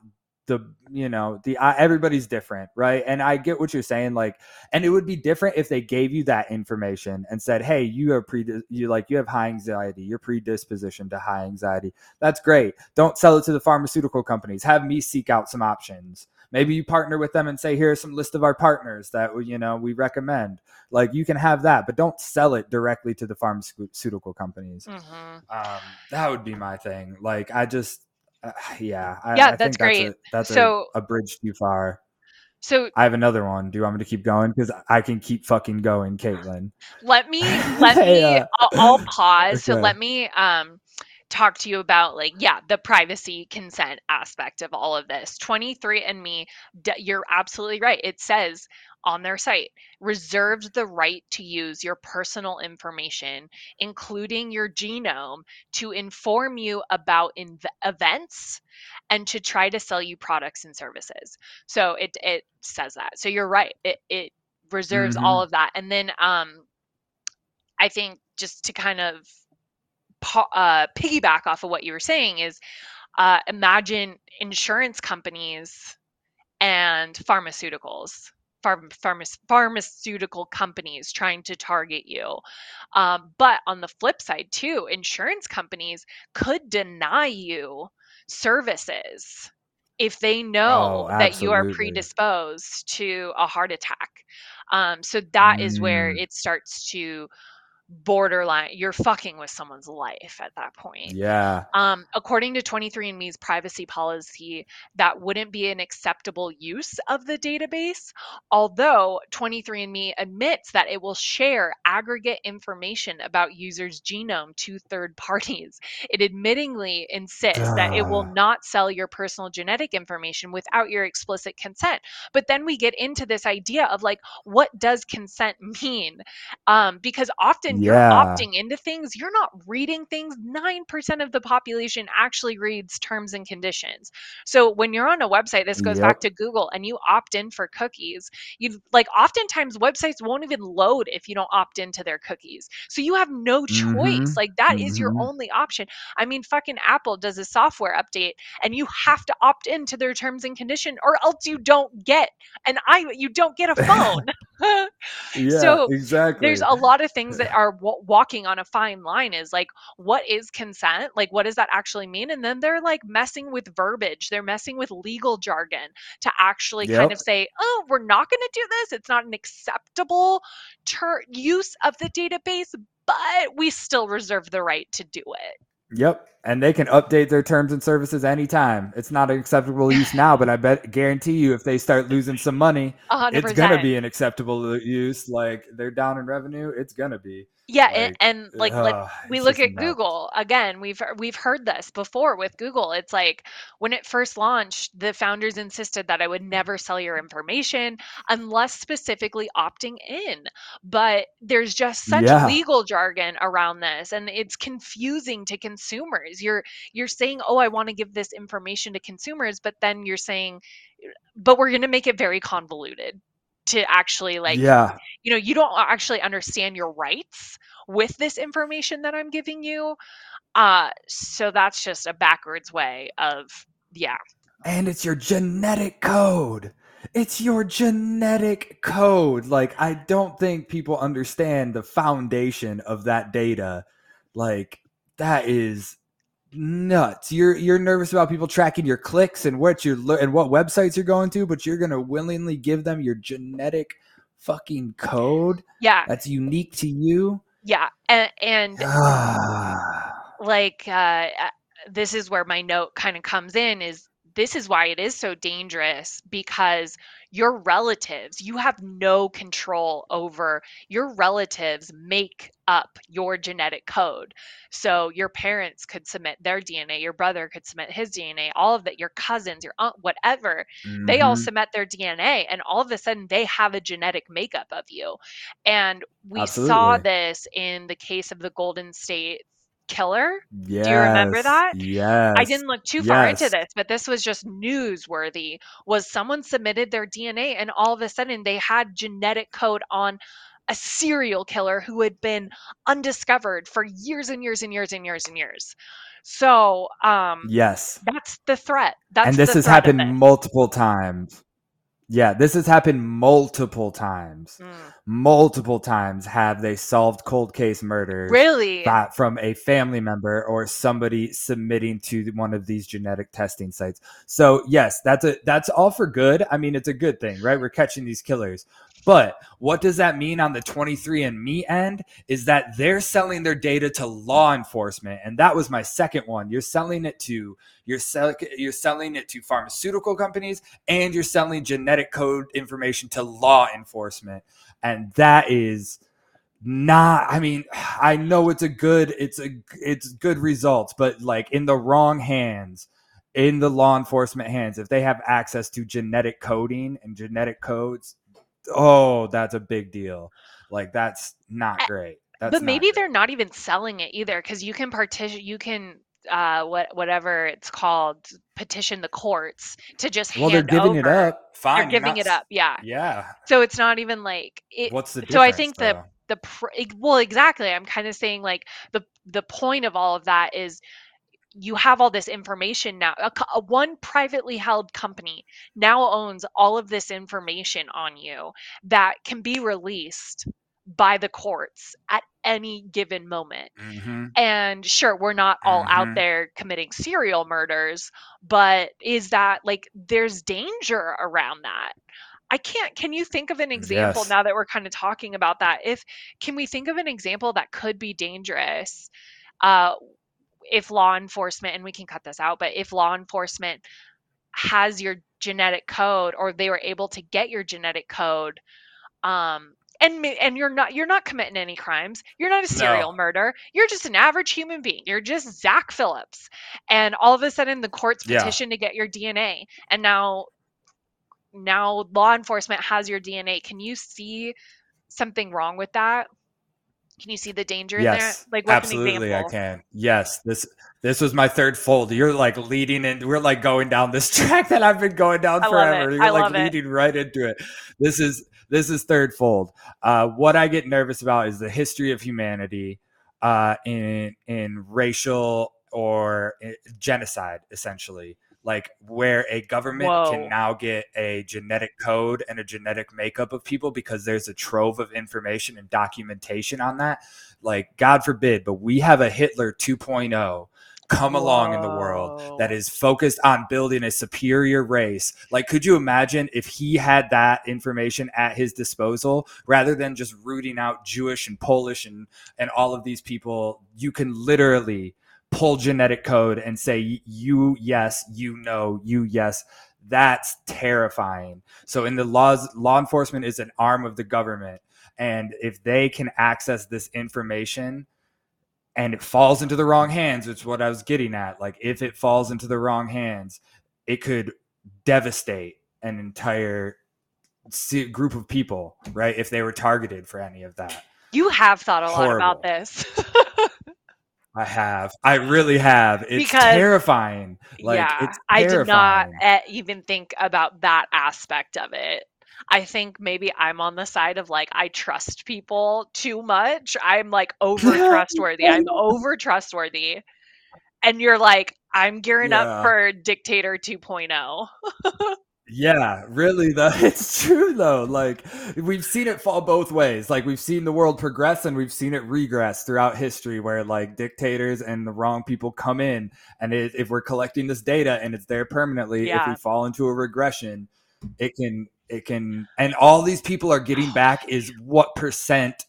Speaker 2: the you know the uh, everybody's different right? And i get what you're saying like and it would be different if they gave you that information and said hey you are pre you like you have high anxiety you're predisposition to high anxiety that's great don't sell it to the pharmaceutical companies have me seek out some options. Maybe you partner with them and say here's some list of our partners that you know we recommend. Like you can have that but don't sell it directly to the pharmaceutical companies.
Speaker 1: Mhm.
Speaker 2: um, that would be my thing. Like i just uh, yeah I,
Speaker 1: Yeah,
Speaker 2: I
Speaker 1: that's
Speaker 2: think
Speaker 1: great.
Speaker 2: that's, a, that's
Speaker 1: So-
Speaker 2: a, a bridge too far
Speaker 1: So
Speaker 2: I have another one. Do you want me to keep going? Because I can keep fucking going, Kaitlin.
Speaker 1: let me let me
Speaker 2: uh,
Speaker 1: I'll, I'll pause so let me um talk to you about like yeah the privacy consent aspect of all of this. 23andme d- you're absolutely right. It says on their site reserved the right to use your personal information including your genome to inform you about inv- events and to try to sell you products and services. So it it says that. So you're right. It it reserves all of that. And then um I think just to kind of pa- uh, piggyback off of what you were saying is uh, imagine insurance companies and pharmaceuticals. Pharm- pharma- pharmaceutical companies trying to target you. Um, but on the flip side, too, insurance companies could deny you services if they know
Speaker 2: Oh,
Speaker 1: that you are predisposed to a heart attack. Um, so that is where
Speaker 2: Mm.
Speaker 1: it starts to borderline you're fucking with someone's life at that point.
Speaker 2: Yeah.
Speaker 1: um, according to 23andme's privacy policy that wouldn't be an acceptable use of the database although 23andme admits that it will share aggregate information about users genome to third parties. It admittingly insists that it will not sell your personal genetic information without your explicit consent. But then we get into this idea of like what does consent mean? Um, because often you're opting into things you're not reading things 9% of the population actually reads terms and conditions so when you're on a website this goes back to google and you opt in for cookies you like oftentimes websites won't even load if you don't opt into their cookies so you have no choice
Speaker 2: Mhm.
Speaker 1: like that is your
Speaker 2: Mhm.
Speaker 1: only option i mean fucking apple does a software update and you have to opt into their terms and condition or else you don't get and i you don't get a phone
Speaker 2: Yeah.
Speaker 1: So,
Speaker 2: exactly.
Speaker 1: there's a lot of things that are w- walking on a fine line is like what is consent like what does that actually mean and then they're like messing with verbiage they're messing with legal jargon to actually kind of say oh we're not going to do this it's not an acceptable ter- use of the database but we still reserve the right to do it
Speaker 2: Yep. And they can update their terms and services anytime. It's not an acceptable use now, but I bet guarantee you if they start losing some money,
Speaker 1: 100%
Speaker 2: it's gonna be an acceptable uh, use. Like they're down in revenue, it's gonna be.
Speaker 1: Yeah and,
Speaker 2: like,
Speaker 1: and like let,
Speaker 2: ugh,
Speaker 1: we look at
Speaker 2: nuts.
Speaker 1: Google again. We've we've heard this before with Google. It's like when it first launched, the founders insisted that I would never sell your information unless specifically opting in. But there's just such
Speaker 2: Yeah.
Speaker 1: legal jargon around this, and it's confusing to consumers. You're you're saying, "Oh, I want to give this information to consumers," but then you're saying, "But we're going to make it very convoluted." To actually like
Speaker 2: yeah.
Speaker 1: you know you don't actually understand your rights with this information that i'm giving you uh so that's just a backwards way of yeah
Speaker 2: And it's your genetic code. It's your genetic code. Like, I don't think people understand the foundation of that data. Like, that is nuts. You're you're nervous about people tracking your clicks and what you're and what websites you're going to, but you're gonna willingly give them your genetic fucking code
Speaker 1: yeah
Speaker 2: that's unique to you.
Speaker 1: yeah and, and like uh uh, this is where my note kind of comes in is this is why it is so dangerous because your relatives you have no control over your relatives make up your genetic code so your parents could submit their dna your brother could submit his dna all of that your cousins your aunt whatever they all
Speaker 2: Mhm.
Speaker 1: submit their DNA and all of a sudden they have a genetic makeup of you. And we saw this in the case of the Golden State killer?
Speaker 2: Yes.
Speaker 1: Do you remember that?
Speaker 2: Yes.
Speaker 1: I didn't look too far into this, but this was just newsworthy. Was someone submitted their DNA and all of a sudden they had genetic code on a serial killer who had been undiscovered for years and years and years and years and years. So, um
Speaker 2: Yes.
Speaker 1: that's the threat. That's
Speaker 2: and this has happened multiple times. Yeah, this has happened multiple times.
Speaker 1: Mm.
Speaker 2: Multiple times have they solved cold case murders
Speaker 1: Really?
Speaker 2: that from a family member or somebody submitting to one of these genetic testing sites. So yes, that's a that's all for good. I mean, it's a good thing, right? We're catching these killers. But what does that mean on the 23andMe end is that they're selling their data to law enforcement. And that was my second one. You're selling it to you're sell, you're selling it to pharmaceutical companies and you're selling genetic code information to law enforcement. And that is not i mean i know it's a good it's a it's good results but like in the wrong hands in the law enforcement hands if they have access to genetic coding and genetic codes oh that's a big deal. Like that's not
Speaker 1: Uh,
Speaker 2: great. that's
Speaker 1: but maybe they're not even selling it either because you can partition you can uh what whatever it's called petition the courts to just
Speaker 2: well they're giving it up. Fine
Speaker 1: they're giving
Speaker 2: not
Speaker 1: it up yeah.
Speaker 2: Yeah.
Speaker 1: So it's not even like it
Speaker 2: what's the
Speaker 1: so i think the
Speaker 2: though?
Speaker 1: the pr- well exactly i'm kind of saying like the the point of all of that is you have all this information now a, a one privately held company now owns all of this information on you that can be released by the courts at any given moment
Speaker 2: Mhm.
Speaker 1: and sure we're not all out
Speaker 2: Mhm.
Speaker 1: there committing serial murders but is that like there's danger around that i can't can you think of an example
Speaker 2: Yes.
Speaker 1: now that we're kind of talking about that if can we think of an example that could be dangerous uh if law enforcement and we can cut this out but if law enforcement has your genetic code or they were able to get your genetic code um and and you're not you're not committing any crimes you're not a serial
Speaker 2: No.
Speaker 1: murder you're just an average human being you're just zach phillips and all of a sudden the courts
Speaker 2: Yeah.
Speaker 1: petition to get your dna and now now law enforcement has your dna can you see something wrong with that can you see the danger in there
Speaker 2: Yes,
Speaker 1: like
Speaker 2: absolutely, I can. Yes, this this was my third fold. You're like leading in. We're like going down this track that I've been going down
Speaker 1: I
Speaker 2: forever. You're
Speaker 1: I
Speaker 2: like
Speaker 1: love it.
Speaker 2: leading right into it. This is this is third fold. Uh, what I get nervous about is the history of humanity uh, in in racial or uh, genocide, essentially. Like where a government
Speaker 1: Whoa.
Speaker 2: can now get a genetic code and a genetic makeup of people because there's a trove of information and documentation on that. Like, God forbid, but we have a Hitler 2.0 come along in the world that is focused on building a superior race. Like, could you imagine if he had that information at his disposal rather than just rooting out Jewish and Polish and, and all of these people? You can literally pull genetic code and say, you, yes, you know, you, yes. That's terrifying. So, in the laws, law enforcement is an arm of the government. And if they can access this information, and it falls into the wrong hands, which is what I was getting at. Like if it falls into the wrong hands, it could devastate an entire group of people, right? If they were targeted for any of that.
Speaker 1: you have thought a lot about this
Speaker 2: I have. I really have. It's
Speaker 1: Because-
Speaker 2: terrifying. Like
Speaker 1: yeah,
Speaker 2: it's
Speaker 1: I did not even think about that aspect of it. I think maybe I'm on the side of like I trust people too much. I'm like over trustworthy. I'm over trustworthy. And you're like, I'm gearing
Speaker 2: Yeah.
Speaker 1: up for dictator oh. 2.0.
Speaker 2: Yeah, really though. It's true though. Like we've seen it fall both ways. Like we've seen the world progress and we've seen it regress throughout history where like dictators and the wrong people come in and it, if we're collecting this data and it's there permanently, if we fall into a regression, it can it can and all these people are getting back is what percent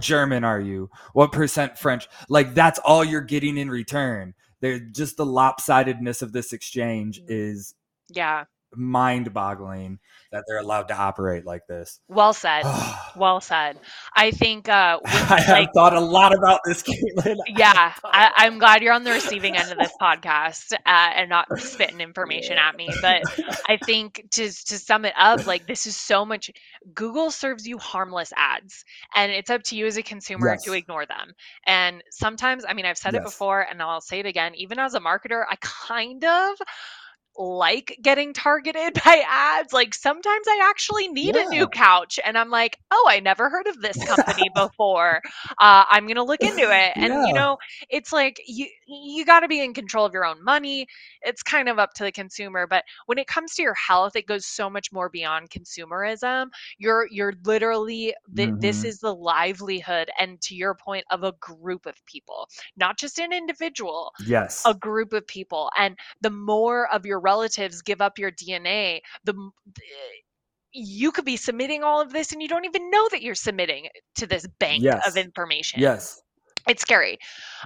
Speaker 2: German are you? What percent French? Like that's all you're getting in return. They're just the lopsidedness of this exchange
Speaker 1: Mhm.
Speaker 2: is
Speaker 1: Yeah.
Speaker 2: Mind-boggling that they're allowed to operate like this.
Speaker 1: Well said. well said. I think uh, when,
Speaker 2: I have
Speaker 1: like,
Speaker 2: thought a lot about this, Kaitlin.
Speaker 1: yeah, I, I'm glad you're on the receiving end of this podcast uh, and not spitting information at me. But I think to to sum it up, like this is so much. Google serves you harmless ads, and it's up to you as a consumer to ignore them. And sometimes, I mean, I've said it before, and I'll say it again. Even as a marketer, I kind of like getting targeted by ads. Like sometimes I actually need a new couch and I'm like, oh, I never heard of this company before. Uh, I'm gonna look into it. And you know, it's like you you gotta be in control of your own money. It's kind of up to the consumer. But when it comes to your health, it goes so much more beyond consumerism. You're you're literally th- this
Speaker 2: Mhm.
Speaker 1: is the livelihood and to your point of a group of people, not just an individual
Speaker 2: Yes.
Speaker 1: a group of people and the more of your relatives give up your dna the you could be submitting all of this and you don't even know that you're submitting to this bank of information.
Speaker 2: Yes.
Speaker 1: it's scary.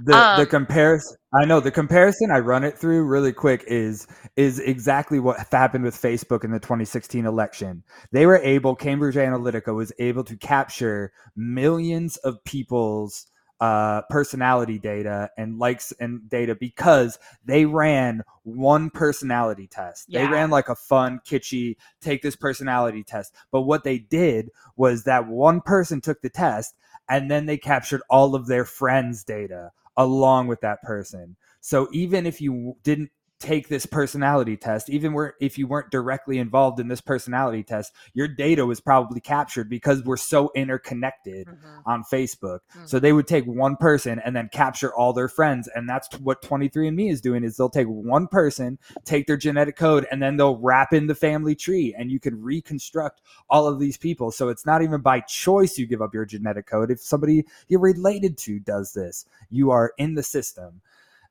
Speaker 2: The the
Speaker 1: Um,
Speaker 2: comparison i know the comparison i run it through really quick is is exactly what happened with facebook in the 2016 election. They were able cambridge analytica was able to capture millions of people's uh, personality data and likes and data because they ran one personality test. They ran like a fun, kitschy, take this personality test. But what they did was that one person took the test and then they captured all of their friends' data along with that person. So even if you didn't take this personality test, even where if you weren't directly involved in this personality test, your data was probably captured because we're so interconnected
Speaker 1: Mhm.
Speaker 2: on Facebook. So they would take one person and then capture all their friends, and that's what 23andMe is doing. Is they'll take one person, take their genetic code, and then they'll wrap in the family tree, and you can reconstruct all of these people. So it's not even by choice you give up your genetic code. If somebody you're related to does this, you are in the system,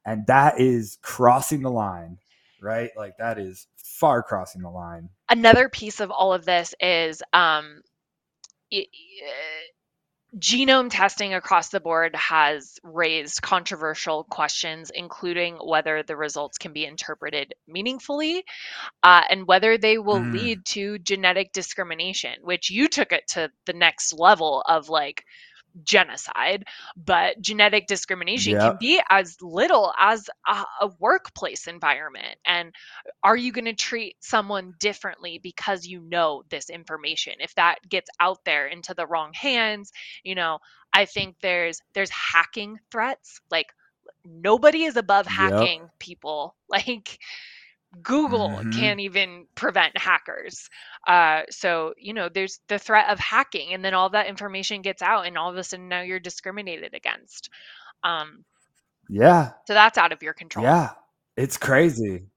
Speaker 2: and that is crossing the line, right? Like that is far crossing the line.
Speaker 1: another piece of all of this is um y- genome testing across the board has raised controversial questions including whether the results can be interpreted meaningfully uh, and whether they will
Speaker 2: Mm.
Speaker 1: lead to genetic discrimination which you took it to the next level of like genocide but genetic discrimination can be as little as a, a workplace environment and are you going to treat someone differently because you know this information if that gets out there into the wrong hands you know i think there's there's hacking threats like nobody is above
Speaker 2: Yep.
Speaker 1: hacking people like google
Speaker 2: Mhm.
Speaker 1: can't even prevent hackers uh, so you know there's the threat of hacking and then all that information gets out and all of a sudden now you're discriminated against um,
Speaker 2: Yeah.
Speaker 1: so that's out of your control
Speaker 2: Yeah, it's crazy.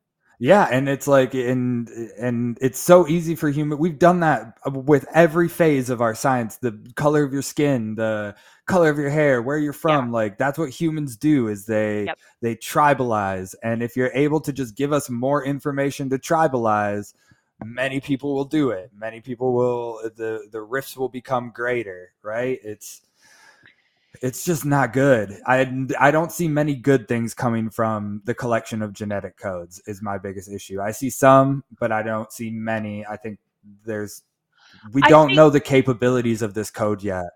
Speaker 2: Yeah, and it's like and and it's so easy for human. We've done that with every phase of our science. The color of your skin, the color of your hair, where you're from. Like that's what humans do. Is they
Speaker 1: Yep.
Speaker 2: they tribalize, and if you're able to just give us more information to tribalize, many people will do it. Many people will. the The rifts will become greater. Right? It's it's just not good. I I don't see many good things coming from the collection of genetic codes. Is my biggest issue. I see some, but I don't see many. I think there's we
Speaker 1: I
Speaker 2: don't
Speaker 1: think-
Speaker 2: know the capabilities of this code yet,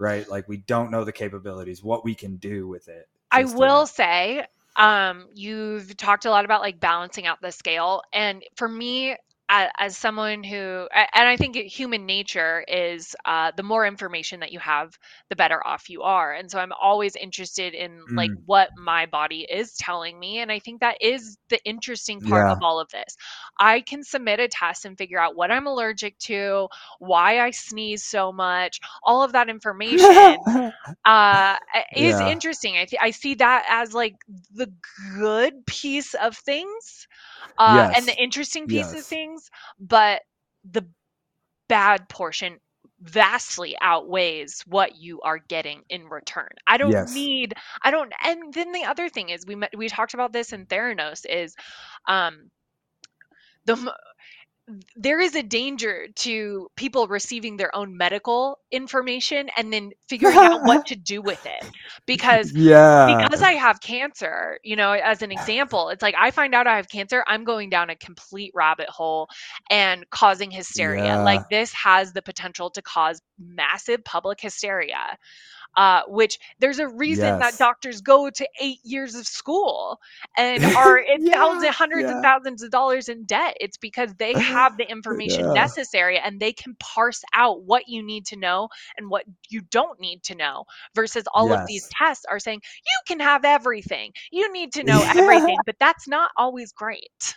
Speaker 2: right? Like we don't know the capabilities, what we can do with it.
Speaker 1: I will
Speaker 2: yet.
Speaker 1: say, um, you've talked a lot about like balancing out the scale, and for me, as someone who, and I think human nature is uh, the more information that you have, the better off you are, and so I'm always interested in like
Speaker 2: Mm.
Speaker 1: what my body is telling me, and I think that is the interesting part
Speaker 2: Yeah.
Speaker 1: of all of this. I can submit a test and figure out what I'm allergic to, why I sneeze so much, all of that information uh is
Speaker 2: Yeah.
Speaker 1: interesting i th- i see that as like the good piece of things uh and the interesting piece of
Speaker 2: Yes.
Speaker 1: Things but the bad portion vastly outweighs what you are getting in return i don't
Speaker 2: Yes.
Speaker 1: need i don't and then the other thing is we met, we talked about this in theranos is um the there is a danger to people receiving their own medical information and then figuring out what to do with it because
Speaker 2: yeah.
Speaker 1: because I have cancer, you know, as an example, it's like I find out I have cancer, I'm going down a complete rabbit hole and causing hysteria.
Speaker 2: Yeah.
Speaker 1: Like this has the potential to cause massive public hysteria. Uh, which there's a reason that doctors go to eight years of school and are in
Speaker 2: Yeah,
Speaker 1: thousands, hundreds
Speaker 2: yeah.
Speaker 1: of thousands of dollars in debt. It's because they have the information
Speaker 2: Yeah.
Speaker 1: necessary and they can parse out what you need to know and what you don't need to know versus all of these tests are saying you can have everything you need to know everything but that's not always great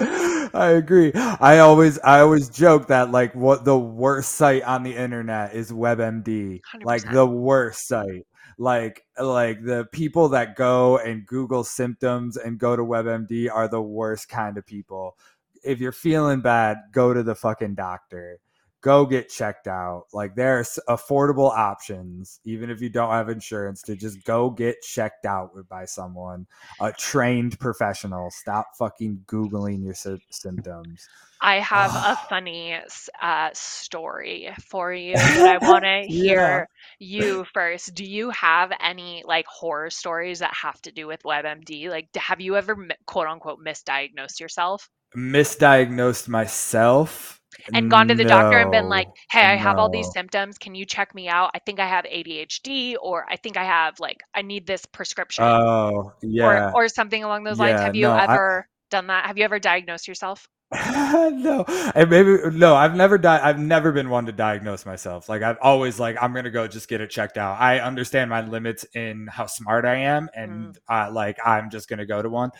Speaker 2: I agree. I always I always joke that like what the worst site on the internet is WebMD. Like
Speaker 1: 100%.
Speaker 2: the worst site. Like like the people that go and Google symptoms and go to WebMD are the worst kind of people. If you're feeling bad, go to the fucking doctor. Go get checked out. Like there's affordable options, even if you don't have insurance, to just go get checked out by someone a trained professional. Stop fucking googling your sy- symptoms.
Speaker 1: i have a funny uh, story for you that i want to
Speaker 2: Yeah.
Speaker 1: hear you first do you have any like horror stories that have to do with webmd like have you ever quote unquote misdiagnosed yourself
Speaker 2: Misdiagnosed myself
Speaker 1: and gone to the doctor and been like hey i have all these symptoms can you check me out i think i have adhd or i think i have like i need this prescription
Speaker 2: Oh yeah.
Speaker 1: or or something along those lines. Have you
Speaker 2: no, I-
Speaker 1: ever done that? Have you ever diagnosed yourself?
Speaker 2: no, and maybe no. I've never di- I've never been one to diagnose myself. Like I've always like I'm gonna go just get it checked out. I understand my limits in how smart I am, and uh, like I'm just gonna go to one.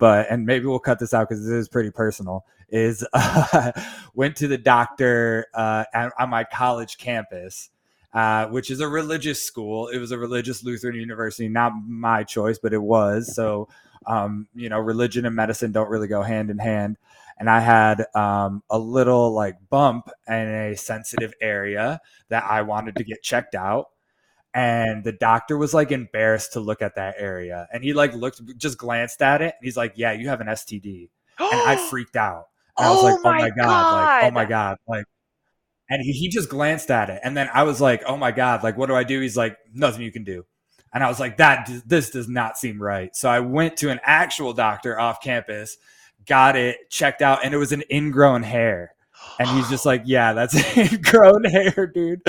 Speaker 2: But and maybe we'll cut this out because this is pretty personal. Is uh, went to the doctor uh, at, on my college campus, uh, which is a religious school. It was a religious Lutheran university, not my choice, but it was. So um, you know, religion and medicine don't really go hand in hand and I had um, a little like bump in a sensitive area that I wanted to get checked out. And the doctor was like embarrassed to look at that area. And he like looked, just glanced at it. And he's like, Yeah, you have an STD. And I freaked out. And I was
Speaker 1: Oh
Speaker 2: like, Oh
Speaker 1: my
Speaker 2: my God. Like, oh my God. Like, and he, he just glanced at it. And then I was like, Oh my God. Like, what do I do? He's like, Nothing you can do. And I was like, That, this does not seem right. So I went to an actual doctor off campus got it checked out and it was an ingrown hair and he's just like yeah that's ingrown hair dude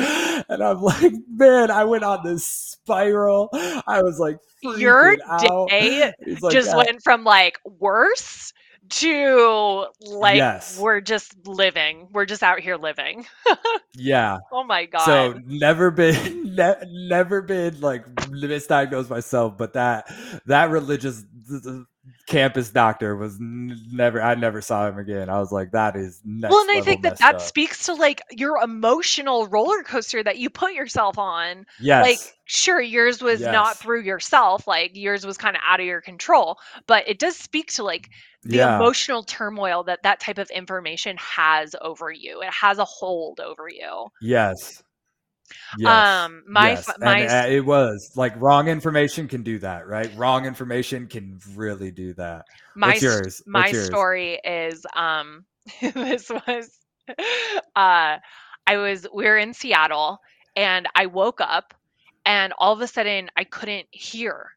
Speaker 2: and i'm like man i went on this spiral i was like
Speaker 1: Your day
Speaker 2: like,
Speaker 1: just
Speaker 2: "Yeah."
Speaker 1: went from like worse to like
Speaker 2: Yes.
Speaker 1: we're just living. We're just out here living.
Speaker 2: yeah
Speaker 1: Oh my god.
Speaker 2: so never been ne- never been like misdiagnosed myself but that that religious campus doctor was never i never saw him again i was like that is
Speaker 1: well, and I think that that
Speaker 2: up.
Speaker 1: speaks to like your emotional roller coaster that you put yourself on.
Speaker 2: yes
Speaker 1: Like, sure, yours was not through yourself. Like, yours was kind of out of your control. But it does speak to like the
Speaker 2: yeah
Speaker 1: emotional turmoil that that type of information has over you. It has a hold over you.
Speaker 2: Yes. Yes.
Speaker 1: Um, my
Speaker 2: yes.
Speaker 1: f-
Speaker 2: And, uh, it was like wrong information can do that, right? Wrong information can really do that.
Speaker 1: my
Speaker 2: What's yours?
Speaker 1: my
Speaker 2: What's yours?
Speaker 1: story is um this was uh I was we were in Seattle and I woke up and all of a sudden I couldn't hear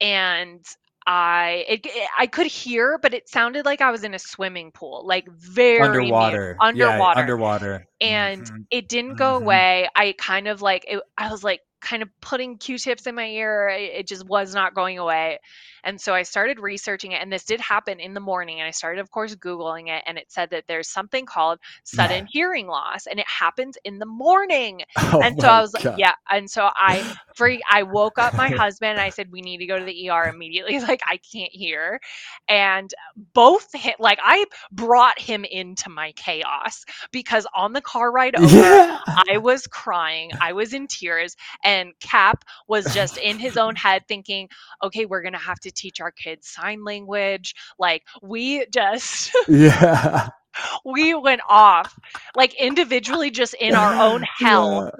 Speaker 1: and I it, it- I could hear but it sounded like I was in a swimming pool like very mute-
Speaker 2: Underwater. Yeah,
Speaker 1: underwater
Speaker 2: underwater.
Speaker 1: and
Speaker 2: Mhm.
Speaker 1: it didn't go
Speaker 2: Mhm.
Speaker 1: away. I kind of like it, I was like kind of putting Q-tips in my ear. It just was not going away. And so I started researching it and this did happen in the morning and I started of course googling it and it said that there's something called sudden hearing loss and it happens in the morning.
Speaker 2: Oh
Speaker 1: and so I was like yeah, and so I free I woke up my husband and I said we need to go to the ER immediately like I can't hear. And both hit like I brought him into my chaos because on the car ride over
Speaker 2: Yeah.
Speaker 1: I was crying. I was in tears. And Cap was just in his own head thinking, okay, we're going to have to teach our kids sign language. Like, we just,
Speaker 2: yeah.
Speaker 1: we went off, like, individually, just in our own hell.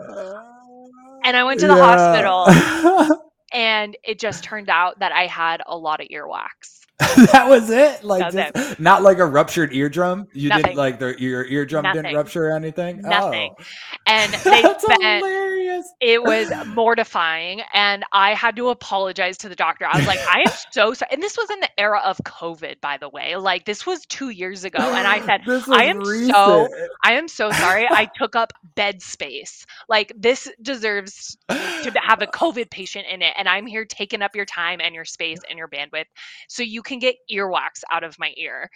Speaker 1: And I went to the hospital.
Speaker 2: hospital.
Speaker 1: And it just turned out that I had a lot of earwax.
Speaker 2: that was it. Like just, not like a ruptured eardrum. You
Speaker 1: Nothing.
Speaker 2: didn't like the your eardrum
Speaker 1: Nothing.
Speaker 2: didn't rupture or anything.
Speaker 1: Nothing.
Speaker 2: Oh.
Speaker 1: And they
Speaker 2: That's
Speaker 1: spent
Speaker 2: hilarious.
Speaker 1: it was mortifying and i had to apologize to the doctor i was like i am so sorry and this was in the era of covid by the way like this was two years ago and i said I am so- i am so sorry i took up bed space like this deserves to have a covid patient in it and i'm here taking up your time and your space and your bandwidth so you can get earwax out of my ear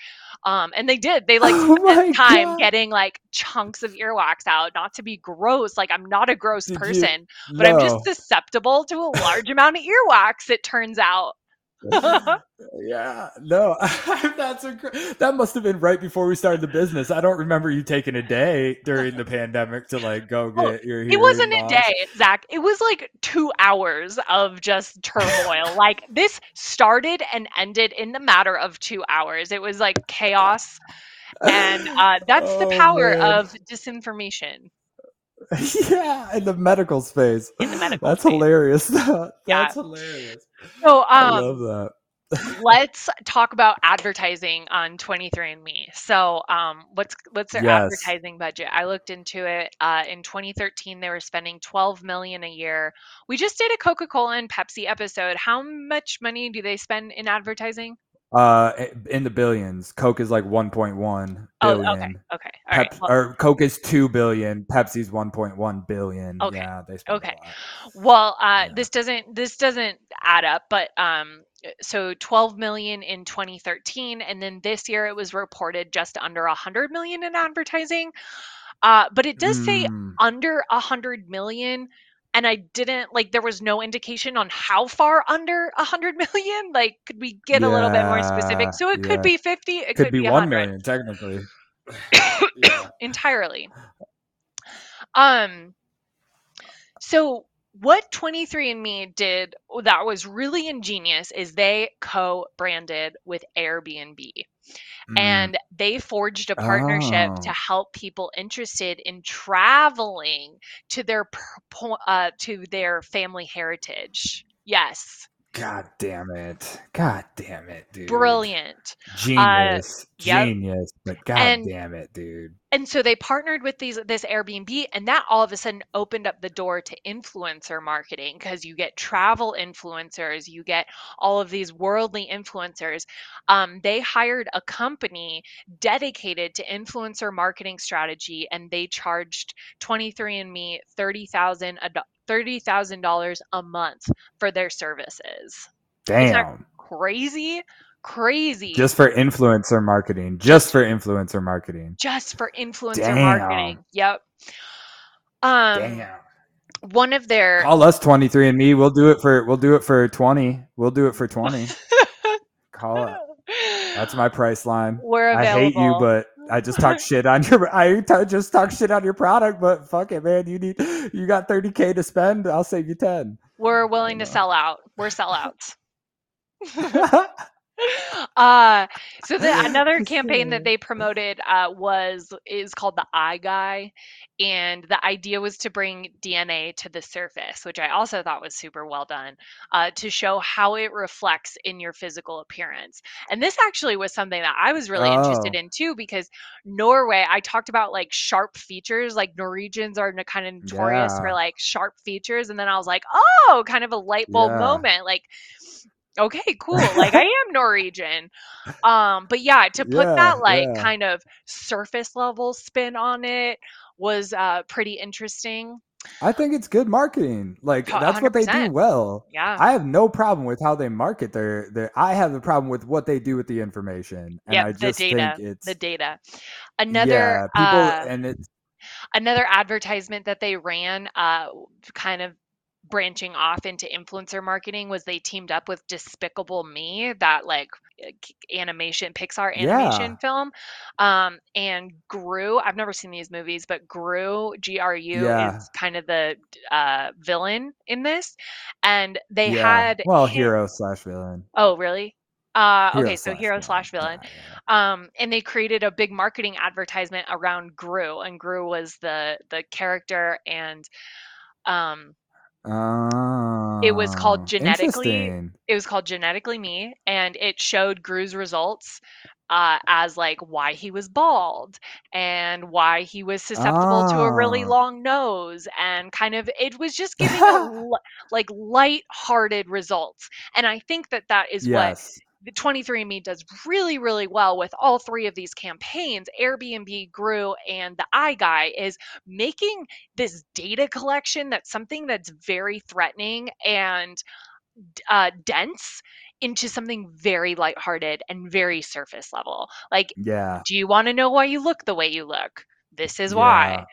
Speaker 1: um and they did they like
Speaker 2: Oh
Speaker 1: time
Speaker 2: God.
Speaker 1: getting like chunks of earwax out not to be gross like i'm not a gross
Speaker 2: Did you-
Speaker 1: person but I'm just susceptible to a large amount of earwax, it turns out.
Speaker 2: yeah, no, that's a that must have been right before we started the business. I don't remember you taking a day during the pandemic to like go get your.
Speaker 1: It wasn't a day, Zach. It was like two hours of just turmoil. like this started and ended in the matter of two hours. It was like chaos. And uh, that's the
Speaker 2: Oh,
Speaker 1: power
Speaker 2: man.
Speaker 1: of disinformation
Speaker 2: yeah, in the medical space.
Speaker 1: in the medical space.
Speaker 2: That's
Speaker 1: space.
Speaker 2: hilarious. That's
Speaker 1: Yeah.
Speaker 2: hilarious.
Speaker 1: So,
Speaker 2: I
Speaker 1: um,
Speaker 2: love that.
Speaker 1: let's talk about advertising on 23andme so um, what's what's their
Speaker 2: Yes.
Speaker 1: advertising budget i looked into it uh, in 2013 they were spending 12 million a year we just did a coca-cola and pepsi episode how much money do they spend in advertising
Speaker 2: Uh, in the billions. Coke is like 1.1
Speaker 1: oh
Speaker 2: billion.
Speaker 1: okay okay all right
Speaker 2: Pep-
Speaker 1: well,
Speaker 2: or Coke is two billion. Pepsi's 1.1 billion.
Speaker 1: Okay.
Speaker 2: Yeah,
Speaker 1: Okay. well uh,
Speaker 2: Yeah.
Speaker 1: this doesn't this doesn't add up but um so 12 million in 2013 and then this year it was reported just under 100 million in advertising uh, but it does say
Speaker 2: Mm,
Speaker 1: under a hundred million and i didn't like there was no indication on how far under a hundred million like could we get a little bit more specific so it
Speaker 2: yeah.
Speaker 1: could be 50 it
Speaker 2: could,
Speaker 1: could,
Speaker 2: be,
Speaker 1: be,
Speaker 2: one
Speaker 1: 100
Speaker 2: million technically. yeah.
Speaker 1: entirely um so what 23andme did that was really ingenious is they co-branded with airbnb
Speaker 2: Mm,
Speaker 1: and they forged a partnership
Speaker 2: Oh.
Speaker 1: to help people interested in traveling to their uh, to their family heritage. Yes,
Speaker 2: God damn it. God damn it, dude.
Speaker 1: brilliant.
Speaker 2: Genius.
Speaker 1: yep.
Speaker 2: Genius. But god
Speaker 1: And-
Speaker 2: damn it, dude.
Speaker 1: And so they partnered with these this Airbnb, and that all of a sudden opened up the door to influencer marketing because you get travel influencers, you get all of these worldly influencers. Um, they hired a company dedicated to influencer marketing strategy, and they charged 23andMe thirty thousand thirty thousand dollars a month for their services.
Speaker 2: Damn.
Speaker 1: Crazy, crazy.
Speaker 2: Just for influencer marketing. Just for influencer marketing.
Speaker 1: just for influencer
Speaker 2: Damn.
Speaker 1: marketing. Yep. Um,
Speaker 2: Damn.
Speaker 1: one of their
Speaker 2: Call us 23 and me. We'll do it for we'll do it for 20. We'll do it for 20. Call it. That's my price line.
Speaker 1: We're available.
Speaker 2: I hate you, but I just talk shit on your. I t- just talk shit on your product, but fuck it, man. You need. You got thirty k to spend. I'll save you ten.
Speaker 1: we're willing to sell out. We're sellouts. uh so the another campaign that they promoted uh was is called the eye guy and the idea was to bring dna to the surface which i also thought was super well done uh, to show how it reflects in your physical appearance and this actually was something that i was really interested
Speaker 2: Oh.
Speaker 1: in too because norway i talked about like sharp features like norwegians are kind of notorious for like sharp features and then i was like oh kind of a light bulb
Speaker 2: Yeah.
Speaker 1: moment like okay cool like i am norwegian um but yeah to put
Speaker 2: Yeah,
Speaker 1: that like
Speaker 2: yeah.
Speaker 1: kind of surface level spin on it was uh pretty interesting
Speaker 2: I think it's good marketing. Like that's what they do well.
Speaker 1: yeah
Speaker 2: I have no problem with how they market their their. I have a problem with what they do with the information, and
Speaker 1: Yep,
Speaker 2: I
Speaker 1: the
Speaker 2: just
Speaker 1: data,
Speaker 2: think it's
Speaker 1: the data another
Speaker 2: yeah, people,
Speaker 1: uh,
Speaker 2: and it's
Speaker 1: another advertisement that they ran uh kind of branching off into influencer marketing was they teamed up with despicable me that like uh, animation pixar animation
Speaker 2: Yeah.
Speaker 1: film um and gru i've never seen these movies but gru gru
Speaker 2: Yeah.
Speaker 1: is kind of the uh villain in this and they
Speaker 2: yeah.
Speaker 1: had
Speaker 2: well
Speaker 1: him-
Speaker 2: hero slash villain.
Speaker 1: oh really uh
Speaker 2: Hero
Speaker 1: okay so hero slash villain
Speaker 2: yeah.
Speaker 1: um, and they created a big marketing advertisement around Gru, and Gru was the the character, and um, It was called
Speaker 2: Oh,
Speaker 1: Genetically it was called Genetically Me, and it showed Gru's results uh, as like why he was bald and why he was susceptible to a really
Speaker 2: Ah.
Speaker 1: long nose and kind of it was just giving a like light-hearted results. And I think that that is what
Speaker 2: Yes.
Speaker 1: The 23andMe does really, really well with all three of these campaigns, Airbnb, Gru, and the Eye Guy, is making this data collection that's something that's very threatening and uh, dense into something very lighthearted and very surface level. Like,
Speaker 2: Yeah.
Speaker 1: do you want to know why you look the way you look? This is
Speaker 2: Yeah.
Speaker 1: why.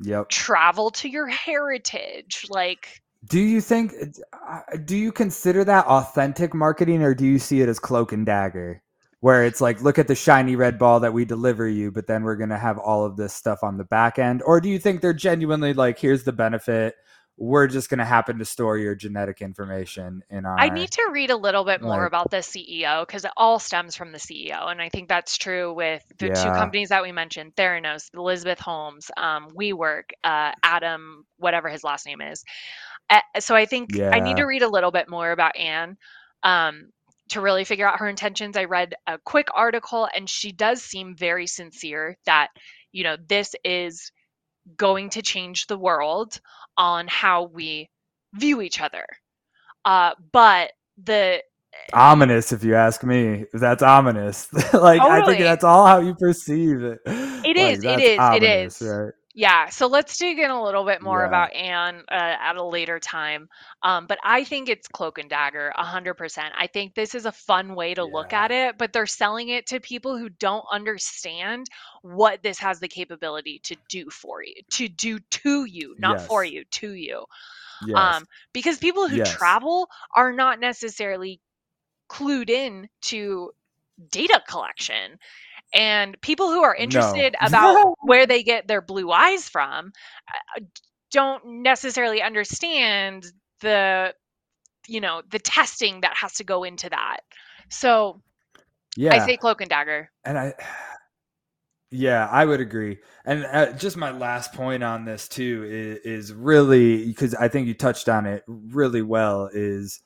Speaker 2: Yep.
Speaker 1: Travel to your heritage. Like,
Speaker 2: Do you think uh, do you consider that authentic marketing or do you see it as cloak and dagger? Where it's like look at the shiny red ball that we deliver you, but then we're going to have all of this stuff on the back end or do you think they're genuinely like here's the benefit we're just going to happen to store your genetic information in our
Speaker 1: I need to read a little bit more
Speaker 2: like-
Speaker 1: about the CEO because it all stems from the CEO. And I think that's true with the two companies that we mentioned Theranos, Elizabeth Holmes, um, WeWork, uh, Adam, whatever his last name is. So I think I need to read a little bit more about Anne um, to really figure out her intentions. I read a quick article and she does seem very sincere that, you know, this is going to change the world on how we view each other. Uh, but the
Speaker 2: ominous if you ask me. That's ominous. like I think that's all how you perceive it.
Speaker 1: It
Speaker 2: It
Speaker 1: is, it is,
Speaker 2: ominous,
Speaker 1: is.
Speaker 2: Right?
Speaker 1: Yeah, so let's dig in a little bit more
Speaker 2: Yeah.
Speaker 1: about Anne uh, at a later time. Um, but I think it's cloak and dagger, a hundred percent. I think this is a fun way to look
Speaker 2: Yeah.
Speaker 1: at it, but they're selling it to people who don't understand what this has the capability to do for you, to do to you, not for
Speaker 2: Yes.
Speaker 1: you, to you.
Speaker 2: Yes.
Speaker 1: um, because people who
Speaker 2: Yes.
Speaker 1: travel are not necessarily clued in to data collection and people who are
Speaker 2: No.
Speaker 1: interested about where they get their blue eyes from don't necessarily understand the you know the testing that has to go into that so
Speaker 2: yeah.
Speaker 1: i say cloak and dagger
Speaker 2: and I, yeah, I would agree. And uh, just my last point on this too is, is really because I think you touched on it really well is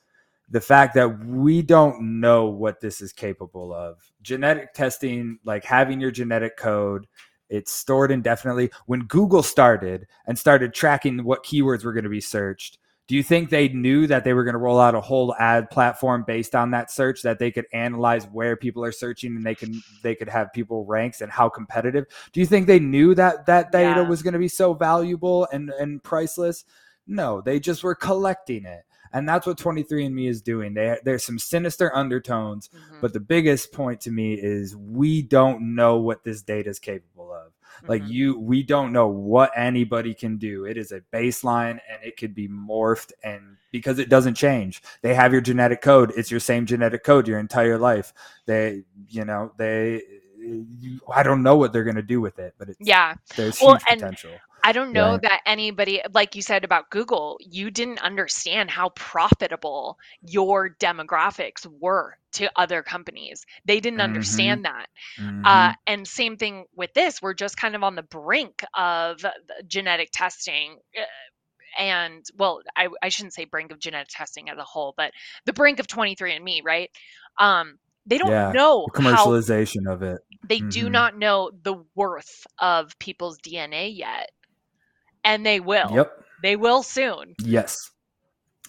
Speaker 2: the fact that we don't know what this is capable of. Genetic testing, like having your genetic code, it's stored indefinitely. When Google started and started tracking what keywords were going to be searched, do you think they knew that they were going to roll out a whole ad platform based on that search that they could analyze where people are searching and they can they could have people ranks and how competitive? Do you think they knew that that data
Speaker 1: Yeah.
Speaker 2: was going to be so valuable and and priceless? No, they just were collecting it. And that's what 23andme is doing. They, there's some sinister undertones,
Speaker 1: Mhm,
Speaker 2: but the biggest point to me is we don't know what this data is capable of. Like
Speaker 1: mhm.
Speaker 2: you, we don't know what anybody can do. It is a baseline and it could be morphed and because it doesn't change. They have your genetic code. It's your same genetic code your entire life. They, you know, they, you, I don't know what they're going to do with it, but it's,
Speaker 1: yeah
Speaker 2: there's
Speaker 1: Well,
Speaker 2: huge
Speaker 1: and
Speaker 2: potential.
Speaker 1: I don't know
Speaker 2: Right.
Speaker 1: that anybody, like you said about Google, you didn't understand how profitable your demographics were to other companies. They didn't
Speaker 2: Mhm.
Speaker 1: understand that. Uh,
Speaker 2: Mhm.
Speaker 1: and same thing with this, we're just kind of on the brink of genetic testing. uh, And well, I, I shouldn't say brink of genetic testing as a whole, but the brink of 23andMe, right? Um, they don't
Speaker 2: Yeah,
Speaker 1: know
Speaker 2: the
Speaker 1: how
Speaker 2: commercialization of it.
Speaker 1: they do
Speaker 2: Mhm.
Speaker 1: not know the worth of people's DNA yet. And they will.
Speaker 2: Yep.
Speaker 1: They will soon.
Speaker 2: Yes.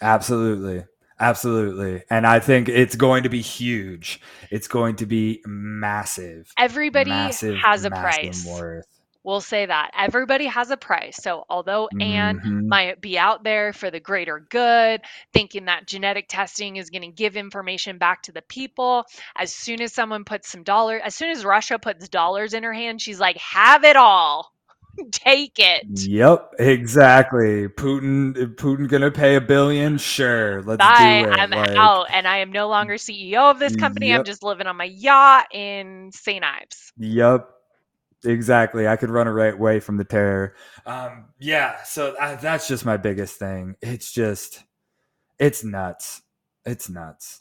Speaker 2: Absolutely. Absolutely. And I think it's going to be huge. It's going to be massive.
Speaker 1: Everybody
Speaker 2: massive,
Speaker 1: has a price.
Speaker 2: worth.
Speaker 1: We'll say that. Everybody has a price. So although Anne
Speaker 2: Mhm.
Speaker 1: might be out there for the greater good, thinking that genetic testing is going to give information back to the people, as soon as someone puts some dollars, as soon as Russia puts dollars in her hand, she's like, have it all. Take it.
Speaker 2: Yep, exactly. Putin Putin gonna pay a billion? Sure. Let's
Speaker 1: Bye.
Speaker 2: do it.
Speaker 1: I'm
Speaker 2: Like,
Speaker 1: out. And I am no longer CEO of this company. I'm just living on my yacht in St. Ives.
Speaker 2: Yep. Exactly. I could run a right way from the terror. Um, yeah. So I, that's just my biggest thing. It's just, it's nuts. It's nuts.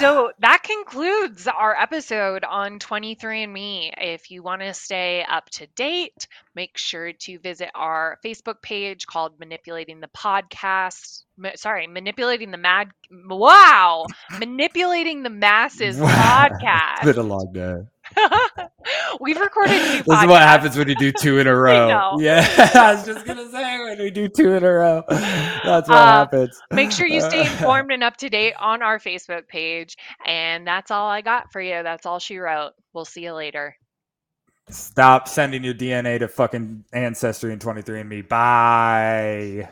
Speaker 1: so that concludes our episode on 23andMe. If you want to stay up to date, make sure to visit our Facebook page called Manipulating the Podcast. Ma- sorry, Manipulating the Mad. Wow, Manipulating the Masses
Speaker 2: Wow.
Speaker 1: podcast.
Speaker 2: Been a long day.
Speaker 1: We've recorded two
Speaker 2: This is what happens when you do two in a row. Yeah, I was just gonna say when we do two in a row, that's what
Speaker 1: Uh,
Speaker 2: happens.
Speaker 1: Make sure you stay informed and up to date on our Facebook page. And that's all I got for you. That's all she wrote. We'll see you later.
Speaker 2: Stop sending your DNA to fucking Ancestry and 23andMe. Bye.